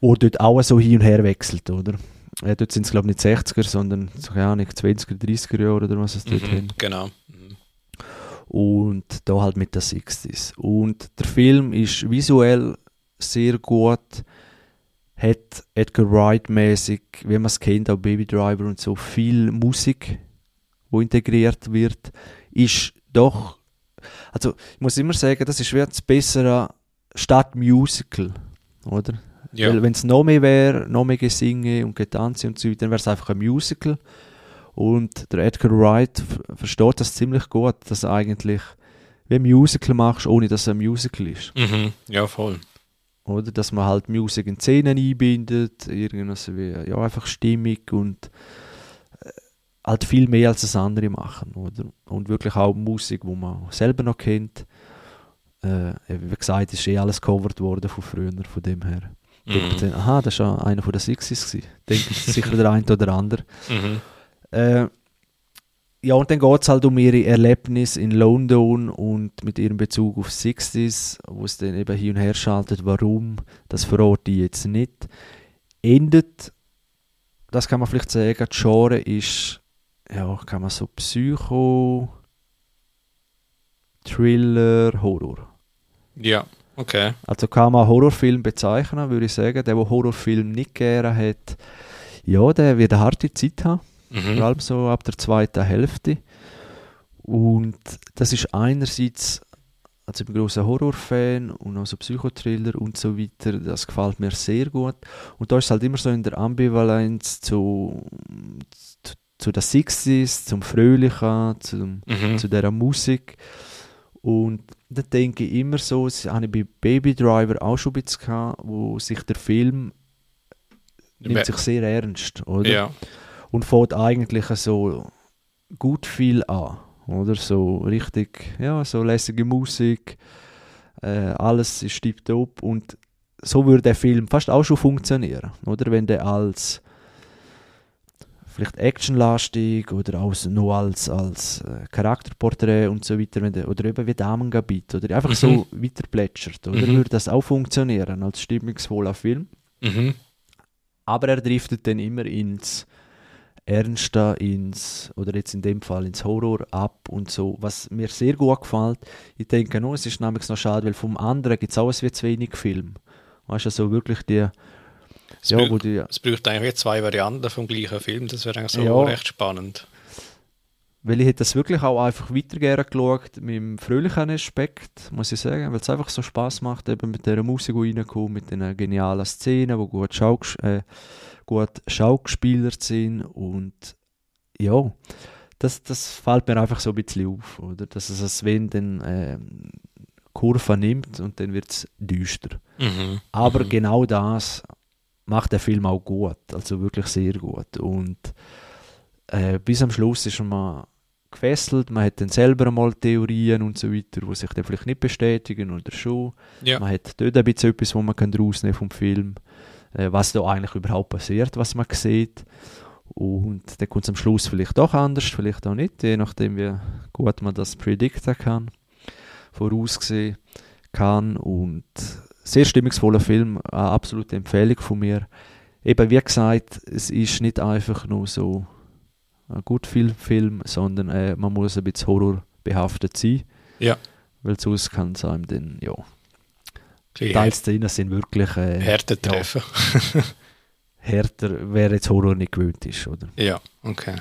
Wo dort auch so hin und her wechselt, oder? Äh, dort sind es glaube ich nicht 60er, sondern so, ja, nicht 20er, 30er Jahre oder was es dort mhm, haben. Genau und da halt mit der 60s. Und der Film ist visuell sehr gut, hat Edgar Wright mäßig, wie man es kennt, auch Baby Driver und so, viel Musik, wo integriert wird, ist doch, also ich muss immer sagen, das ist das bessere Stadtmusical, oder? Ja. Weil wenn es noch mehr wäre, noch mehr Gesinge und Getanze und so weiter, dann wäre es einfach ein Musical. Und der Edgar Wright versteht das ziemlich gut, dass er eigentlich wie ein Musical machst, ohne dass es ein Musical ist. Mhm. Ja, voll. Oder dass man halt Musik in Szenen einbindet, irgendwas wie, ja, einfach stimmig und äh, halt viel mehr als das andere machen, oder? Und wirklich auch Musik, wo man selber noch kennt. Äh, wie gesagt, ist eh alles covered worden von früher, von dem her. Mhm. Dann, aha, das war einer von den Sixes. Denkt sicher der eine oder andere. Mhm. Äh, ja, und dann geht es halt um ihre Erlebnis in London und mit ihrem Bezug auf 60s, wo es dann eben hin und her schaltet, warum, das verrate ich jetzt nicht. Endet, das kann man vielleicht sagen, die Genre ist, ja, kann man so Psycho, Thriller, Horror. Ja, okay. Also kann man Horrorfilm bezeichnen, würde ich sagen. Der, der Horrorfilm nicht gerne hat, ja, der wird eine harte Zeit haben. Mhm. Vor allem so ab der zweiten Hälfte. Und das ist einerseits, also ich bin großer Horrorfan und auch so Psychothriller und so weiter, das gefällt mir sehr gut. Und da ist es halt immer so in der Ambivalenz zu, zu, zu der 60s, zum Fröhlichen, zum, mhm. zu dieser Musik. Und dann denke ich immer so, das habe ich bei Baby Driver auch schon ein bisschen gehabt, wo sich der Film nimmt sich sehr ernst, oder? Ja. Und fängt eigentlich so gut viel an, oder? So richtig, ja, so lässige Musik, äh, alles ist tiptop und so würde der Film fast auch schon funktionieren, oder? Wenn der als vielleicht actionlastig oder auch nur als, als äh, Charakterporträt und so weiter, wenn der, oder eben wie Damengebiet oder einfach Mhm. so weiter plätschert, oder? Mhm. Würde das auch funktionieren als stimmungsvoller Film. Mhm. Aber er driftet dann immer ins Ernste, ins, oder jetzt in dem Fall ins Horror ab und so, was mir sehr gut gefällt. Ich denke nur, es ist nämlich noch schade, weil vom anderen gibt es auch ein zu wenig Film. Weißt du, so wirklich die, Es, ja, braucht, die, es braucht eigentlich zwei Varianten vom gleichen Film, das wäre eigentlich so Ja. recht spannend. weil ich hätte das wirklich auch einfach weiter gerne geschaut, mit dem fröhlichen Aspekt, muss ich sagen, weil es einfach so Spaß macht, eben mit der Musik, die reinkommt, mit den genialen Szenen, die gut, Schaugs äh, gut schaugespielert sind und ja, das, das fällt mir einfach so ein bisschen auf, oder? Dass es als wenn dann ähm, Kurve nimmt und dann wird es düster. Mhm. Aber Mhm. genau das macht der Film auch gut, also wirklich sehr gut. Und äh, bis am Schluss ist man gefesselt, man hat dann selber mal Theorien und so weiter, die sich dann vielleicht nicht bestätigen oder schon. Ja. Man hat dort ein bisschen etwas, was man kann rausnehmen vom Film, äh, was da eigentlich überhaupt passiert, was man sieht. Und dann kommt es am Schluss vielleicht doch anders, vielleicht auch nicht, je nachdem, wie gut man das predikten kann, voraussehen kann. Und sehr stimmungsvoller Film, eine absolute Empfehlung von mir. Eben wie gesagt, es ist nicht einfach nur so ein gut Film, sondern äh, man muss ein bisschen Horror behaftet sein. Ja. Weil sonst kann es einem dann, ja, Die Teilszenen sind wirklich äh, Härte treffen. härter, wer jetzt Horror nicht gewöhnt ist, oder? Ja, okay.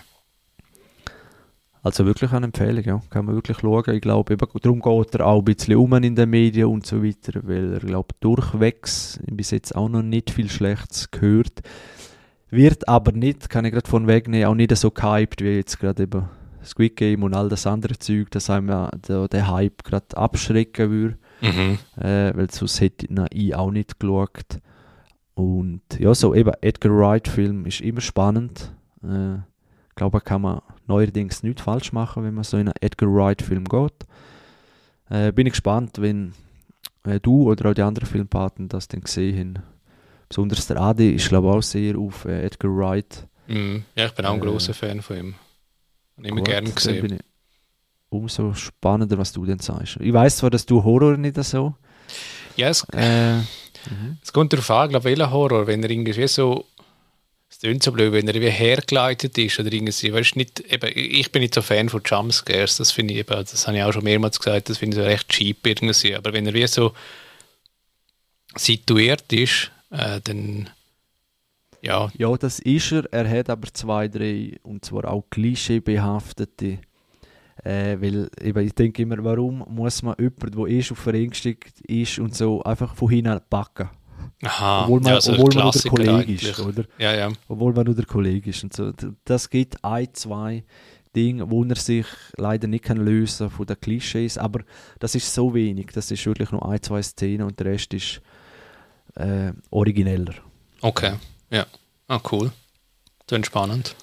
Also wirklich eine Empfehlung, ja. Kann man wirklich schauen. Ich glaube, eben, darum geht er auch ein bisschen um in den Medien und so weiter, weil er, glaube durchwegs bis jetzt auch noch nicht viel Schlechtes gehört. Wird aber nicht, kann ich gerade von wegnehmen, auch nicht so gehypt wie jetzt gerade eben Squid Game und all das andere Zeug, dass einem ja der, der Hype gerade abschrecken würde. Mhm. äh, weil sonst hätte ich auch nicht geschaut. Und ja, so eben Edgar Wright-Film ist immer spannend. Äh, ich glaube, kann man neuerdings nichts falsch machen, wenn man so in einen Edgar Wright-Film geht. Äh, bin ich gespannt, wenn äh, du oder auch die anderen Filmpartner das dann gesehen haben. Besonders der Adi ist, glaube ich, auch sehr auf äh, Edgar Wright. Mhm. Ja, ich bin auch ein Äh, großer Fan von ihm. Habe immer gerne gesehen. umso spannender, was du denn sagst. Ich weiß zwar, dass du Horror nicht so. Ja, es, Äh, es kommt darauf an, glaube ich, welcher Horror, wenn er irgendwie so es klingt so blöd, wenn er wie hergeleitet ist oder irgendwie, weißt, nicht, eben, ich bin nicht so Fan von Jumpscares, das finde ich eben, das habe ich auch schon mehrmals gesagt, das finde ich so recht cheap irgendwie, aber wenn er wie so situiert ist, äh, dann ja, Ja, das ist er. Er hat aber zwei, drei, und zwar auch klischeebehaftete. Äh, weil eben, ich denke immer, warum muss man jemanden, der eh schon verängstigt ist und so, einfach von hinten packen? Aha, obwohl man, ja, so ein obwohl man nur der Kollege ist, oder? Ja, ja. Obwohl man nur der Kollege ist und so. Das gibt ein, zwei Dinge, wo er sich leider nicht kann lösen von den Klischees, aber das ist so wenig. Das ist wirklich nur ein, zwei Szenen und der Rest ist äh, origineller. Okay, ja. Ah, cool. Dann spannend.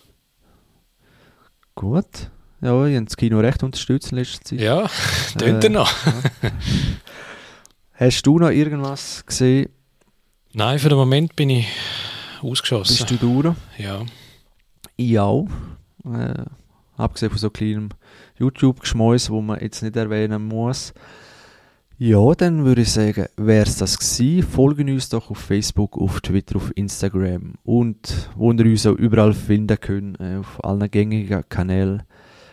Gut. Ja, ich habe das Kino recht unterstützt in letzter Zeit. Ja, tönt Äh, er noch. Hast du noch irgendwas gesehen? Nein, für den Moment bin ich ausgeschossen. Bist du durch? Ja. Ich auch. Äh, abgesehen von so kleinem YouTube-Geschmäus, wo man jetzt nicht erwähnen muss. Ja, dann würde ich sagen, wäre es das gewesen. Folgen uns doch auf Facebook, auf Twitter, auf Instagram und wo ihr uns auch überall finden könnt, äh, auf allen gängigen Kanälen,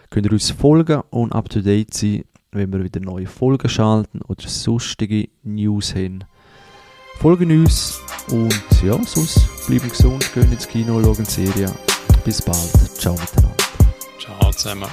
könnt ihr uns folgen und up to date sein, wenn wir wieder neue Folgen schalten oder sonstige News haben. Folgen uns und ja, sonst bleiben gesund, gehen ins Kino, schauen Serie. Bis bald. Ciao miteinander. Ciao zusammen.